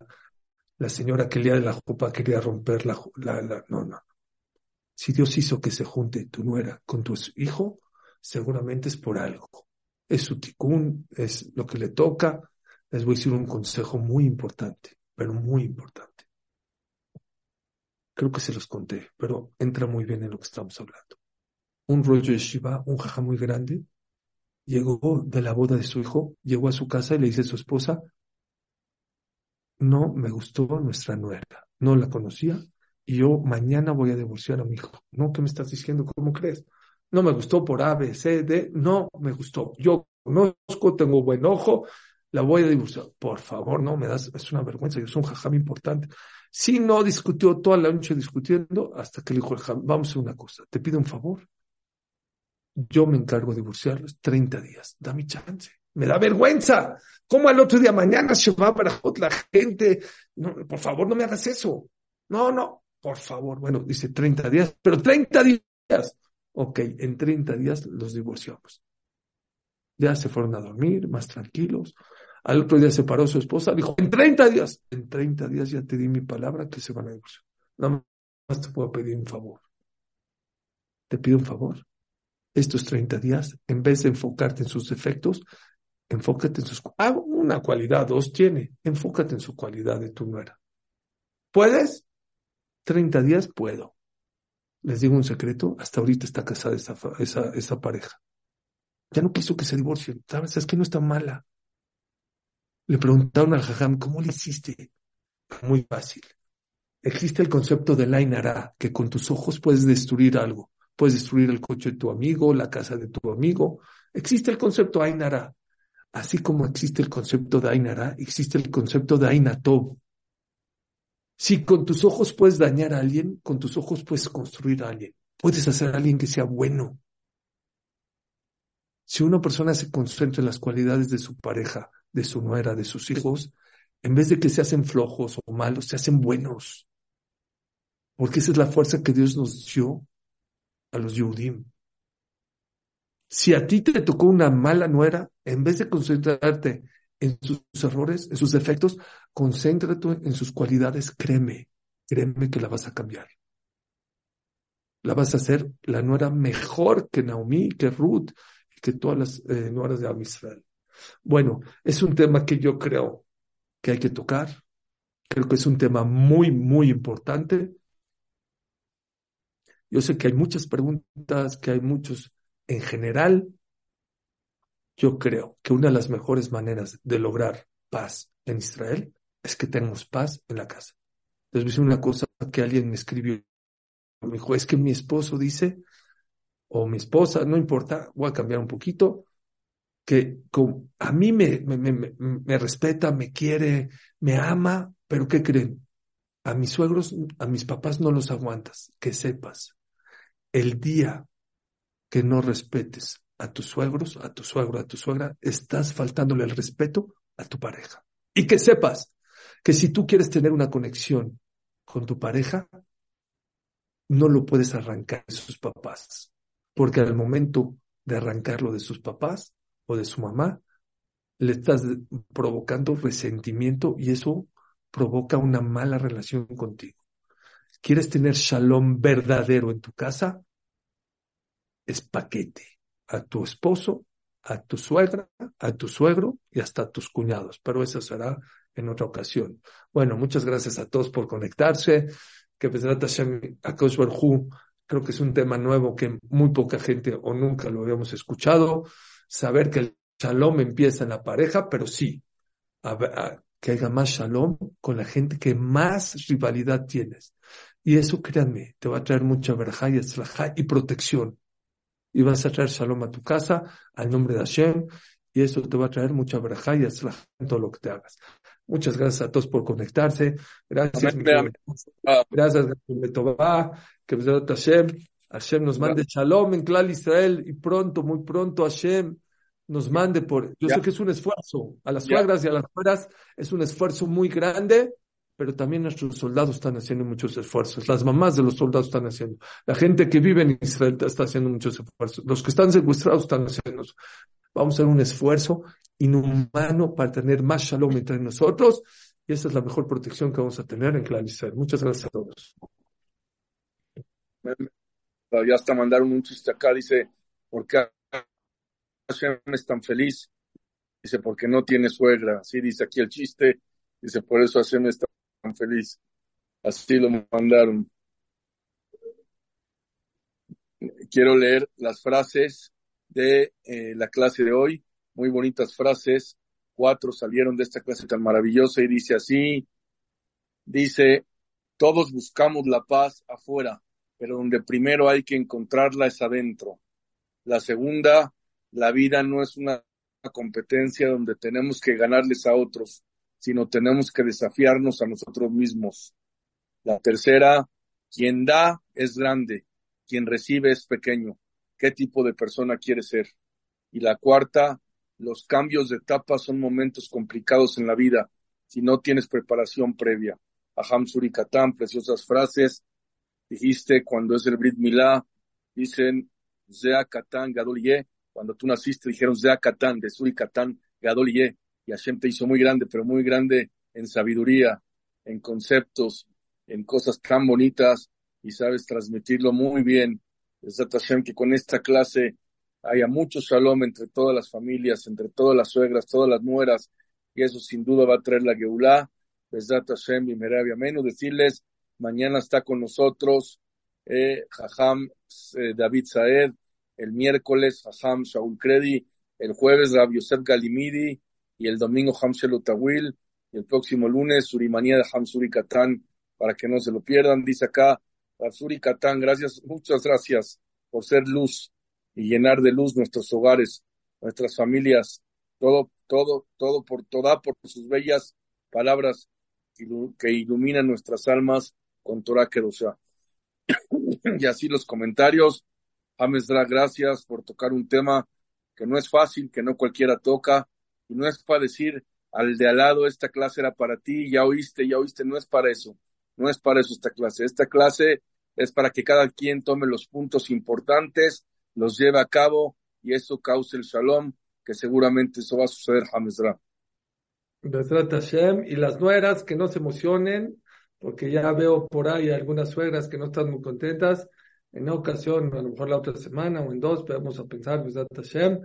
la señora que el día de la jupa quería romper la, la, No, no. Si Dios hizo que se junte tu nuera con tu hijo, seguramente es por algo. Es su ticún, es lo que le toca. Les voy a decir un consejo muy importante, pero muy importante creo que se los conté, pero entra muy bien en lo que estamos hablando. Un rollo de Shiva, un jaja muy grande, llegó de la boda de su hijo, llegó a su casa y le dice a su esposa, no me gustó nuestra nuera, no la conocía, y yo mañana voy a divorciar a mi hijo. No, ¿qué me estás diciendo? ¿Cómo crees? No me gustó por A, B, C, D. No me gustó. Yo conozco, tengo buen ojo, la voy a divorciar. Por favor, no me das, es una vergüenza, yo soy un jajam importante. Si no discutió toda la noche discutiendo hasta que le dijo, vamos a una cosa, te pido un favor. Yo me encargo de divorciarlos 30 días, da mi chance. Me da vergüenza. ¿Cómo al otro día mañana se va para la gente? No, por favor, no me hagas eso. No, no, por favor. Bueno, dice 30 días, pero 30 días. Ok, en 30 días los divorciamos. Ya se fueron a dormir, más tranquilos. Al otro día se paró su esposa, dijo, en 30 días, en 30 días ya te di mi palabra que se van a divorciar. Nada más te puedo pedir un favor. Te pido un favor. Estos 30 días, en vez de enfocarte en sus defectos, enfócate en sus... Ah, una cualidad, dos tiene. Enfócate en su cualidad de tu nuera. ¿Puedes? 30 días puedo. Les digo un secreto, hasta ahorita está casada esa, pareja. Ya no quiso que se divorcien. ¿Sabes? Es que no está mala. Le preguntaron al Jajam, ¿cómo le hiciste? Muy fácil. Existe el concepto de la inara, que con tus ojos puedes destruir algo. Puedes destruir el coche de tu amigo, la casa de tu amigo. Existe el concepto Ainara. Así como existe el concepto de Ainara, existe el concepto de Ainatov. Si con tus ojos puedes dañar a alguien, con tus ojos puedes construir a alguien. Puedes hacer a alguien que sea bueno. Si una persona se concentra en las cualidades de su pareja, de su nuera, de sus hijos, en vez de que se hacen flojos o malos, se hacen buenos. Porque esa es la fuerza que Dios nos dio a los Yehudim. Si a ti te tocó una mala nuera, en vez de concentrarte en sus errores, en sus defectos, concéntrate en sus cualidades, créeme, créeme que la vas a cambiar. La vas a hacer la nuera mejor que Naomi, que Ruth, que todas las eh, nueras de Amisrael. Bueno, es un tema que yo creo que hay que tocar. Creo que es un tema muy, muy importante. Yo sé que hay muchas preguntas, que hay muchos. En general, yo creo que una de las mejores maneras de lograr paz en Israel es que tengamos paz en la casa. Les voy una cosa que alguien me escribió. Me dijo, es que mi esposo dice, o mi esposa, no importa, voy a cambiar un poquito, que a mí me, me, me, me, respeta, me quiere, me ama, pero ¿qué creen? A mis suegros, a mis papás no los aguantas, que sepas. El día que no respetes a tus suegros, a tu suegro, a tu suegra, estás faltándole el respeto a tu pareja. Y que sepas que si tú quieres tener una conexión con tu pareja, no lo puedes arrancar de sus papás, porque al momento de arrancarlo de sus papás, o de su mamá, le estás provocando resentimiento y eso provoca una mala relación contigo. ¿Quieres tener shalom verdadero en tu casa? Es paquete a tu esposo, a tu suegra, a tu suegro y hasta a tus cuñados, pero eso será en otra ocasión. Bueno, muchas gracias a todos por conectarse. Que Akosh creo que es un tema nuevo que muy poca gente o nunca lo habíamos escuchado saber que el shalom empieza en la pareja, pero sí, que haya más shalom con la gente que más rivalidad tienes. Y eso, créanme, te va a traer mucha verja y y protección. Y vas a traer shalom a tu casa, al nombre de Hashem, y eso te va a traer mucha verja y en todo lo que te hagas. Muchas gracias a todos por conectarse. Gracias. Gracias, que Hashem. Hashem nos mande shalom en Clal Israel y pronto, muy pronto Hashem nos mande por... Yo sé que es un esfuerzo, a las suegras y a las suegras es un esfuerzo muy grande, pero también nuestros soldados están haciendo muchos esfuerzos, las mamás de los soldados están haciendo, la gente que vive en Israel está haciendo muchos esfuerzos, los que están secuestrados están haciendo. Vamos a hacer un esfuerzo inhumano para tener más shalom entre nosotros y esa es la mejor protección que vamos a tener en Clan Israel. Muchas gracias a todos. Ya hasta mandaron un chiste acá, dice, ¿por qué Hashem es tan feliz? Dice, porque no tiene suegra. Así dice aquí el chiste. Dice, por eso Hashem es feliz. Así lo mandaron. Quiero leer las frases de eh, la clase de hoy. Muy bonitas frases. Cuatro salieron de esta clase tan maravillosa y dice así. Dice, Todos buscamos la paz afuera, pero donde primero hay que encontrarla es adentro. La segunda, la vida no es una competencia donde tenemos que ganarles a otros, sino tenemos que desafiarnos a nosotros mismos. La tercera, quien da es grande, quien recibe es pequeño. ¿Qué tipo de persona quiere ser? Y la cuarta, los cambios de etapa son momentos complicados en la vida si no tienes preparación previa. Aham Surikatán, preciosas frases. Dijiste cuando es el Brit Milá, dicen Zea Katán Gadol Cuando tú naciste dijeron Zea Katán, de Surikatán Gadol Y Hashem te hizo muy grande, pero muy grande en sabiduría, en conceptos, en cosas tan bonitas y sabes transmitirlo muy bien. Es Hashem que con esta clase haya mucho shalom entre todas las familias, entre todas las suegras, todas las nueras, y eso sin duda va a traer la Geulah. Besat Hashem y Merabia Amenu, decirles, mañana está con nosotros eh, Jajam eh, David Saed, el miércoles Jajam Shaul Kredi, el jueves Rab Yosef Galimidi y el domingo Hamshel Utawil, y el próximo lunes Surimanía de Hamsuri Katán, para que no se lo pierdan. Dice acá, Hamsuri Katán, gracias, muchas gracias por ser luz y llenar de luz nuestros hogares, nuestras familias, todo, todo, todo por toda, por sus bellas palabras que iluminan nuestras almas con Torah Kedoshá. y así los comentarios. James gracias por tocar un tema que no es fácil, que no cualquiera toca, no es para decir al de al lado, esta clase era para ti, ya oíste, ya oíste, no es para eso, no es para eso esta clase. Esta clase es para que cada quien tome los puntos importantes, los lleve a cabo, y eso cause el shalom, que seguramente eso va a suceder, Hamesra. Hashem, y las nueras que no se emocionen, porque ya veo por ahí algunas suegras que no están muy contentas. En una ocasión, a lo mejor la otra semana o en dos, vamos a pensar, Hashem,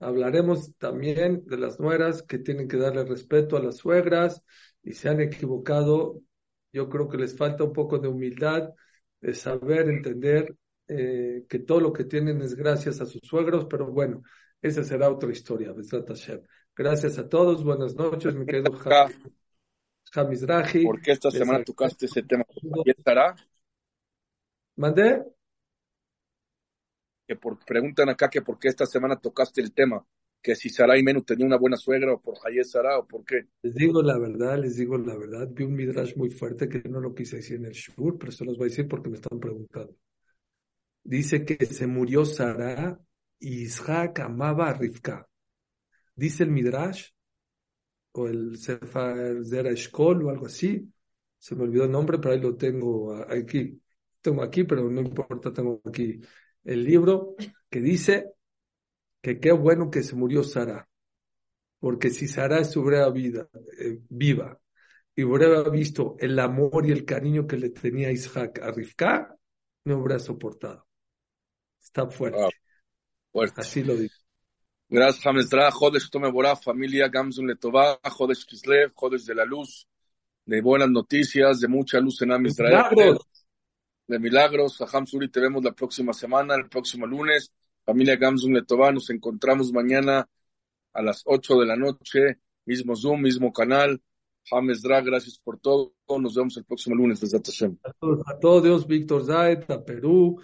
hablaremos también de las nueras que tienen que darle respeto a las suegras y se han equivocado. Yo creo que les falta un poco de humildad, de saber entender eh, que todo lo que tienen es gracias a sus suegros, pero bueno, esa será otra historia. Gracias a todos, buenas noches, mi querido Jamizrahi. ¿Por qué esta semana tocaste ese tema? ¿Y estará? ¿Mandé? Que por, preguntan acá que por qué esta semana tocaste el tema, que si Sarai Menu tenía una buena suegra o por Hayes Sara o por qué. Les digo la verdad, les digo la verdad. Vi un midrash muy fuerte que no lo quise decir en el shur, pero se los voy a decir porque me están preguntando. Dice que se murió Sara y Isaac amaba a Rivka. Dice el Midrash, o el Sefer Zera Eshkol o algo así, se me olvidó el nombre, pero ahí lo tengo aquí. Tengo aquí, pero no importa, tengo aquí el libro que dice que qué bueno que se murió Sara, porque si Sara estuviera vida, eh, viva y hubiera visto el amor y el cariño que le tenía Isaac a Rivka, no hubiera soportado. Está fuerte. fuerte. Así lo digo. Gracias, Hamesdra. Jodes Tome Borá, familia Gamsun Letová, Jodes Kislev, Jodes de la luz, de buenas noticias, de mucha luz en. Milagros. De milagros. Jajam Suri, te vemos la próxima semana, el próximo lunes. Familia Gamsun Letová, nos encontramos mañana a las 8 de la noche, mismo Zoom, mismo canal. Hamesdra, gracias por todo. Nos vemos el próximo lunes, desde A todos, a todos, Dios, Víctor Zayt, a Perú.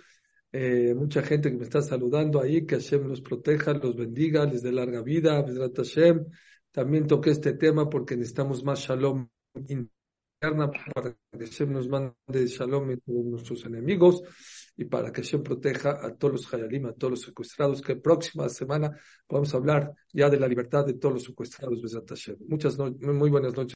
Eh, mucha gente que me está saludando ahí, que Hashem los proteja, los bendiga, les dé larga vida, Hashem. También toqué este tema porque necesitamos más shalom para que Hashem nos mande shalom entre nuestros enemigos y para que Hashem proteja a todos los hayalim, a todos los secuestrados, que próxima semana vamos a hablar ya de la libertad de todos los secuestrados. Muchas muy buenas noches.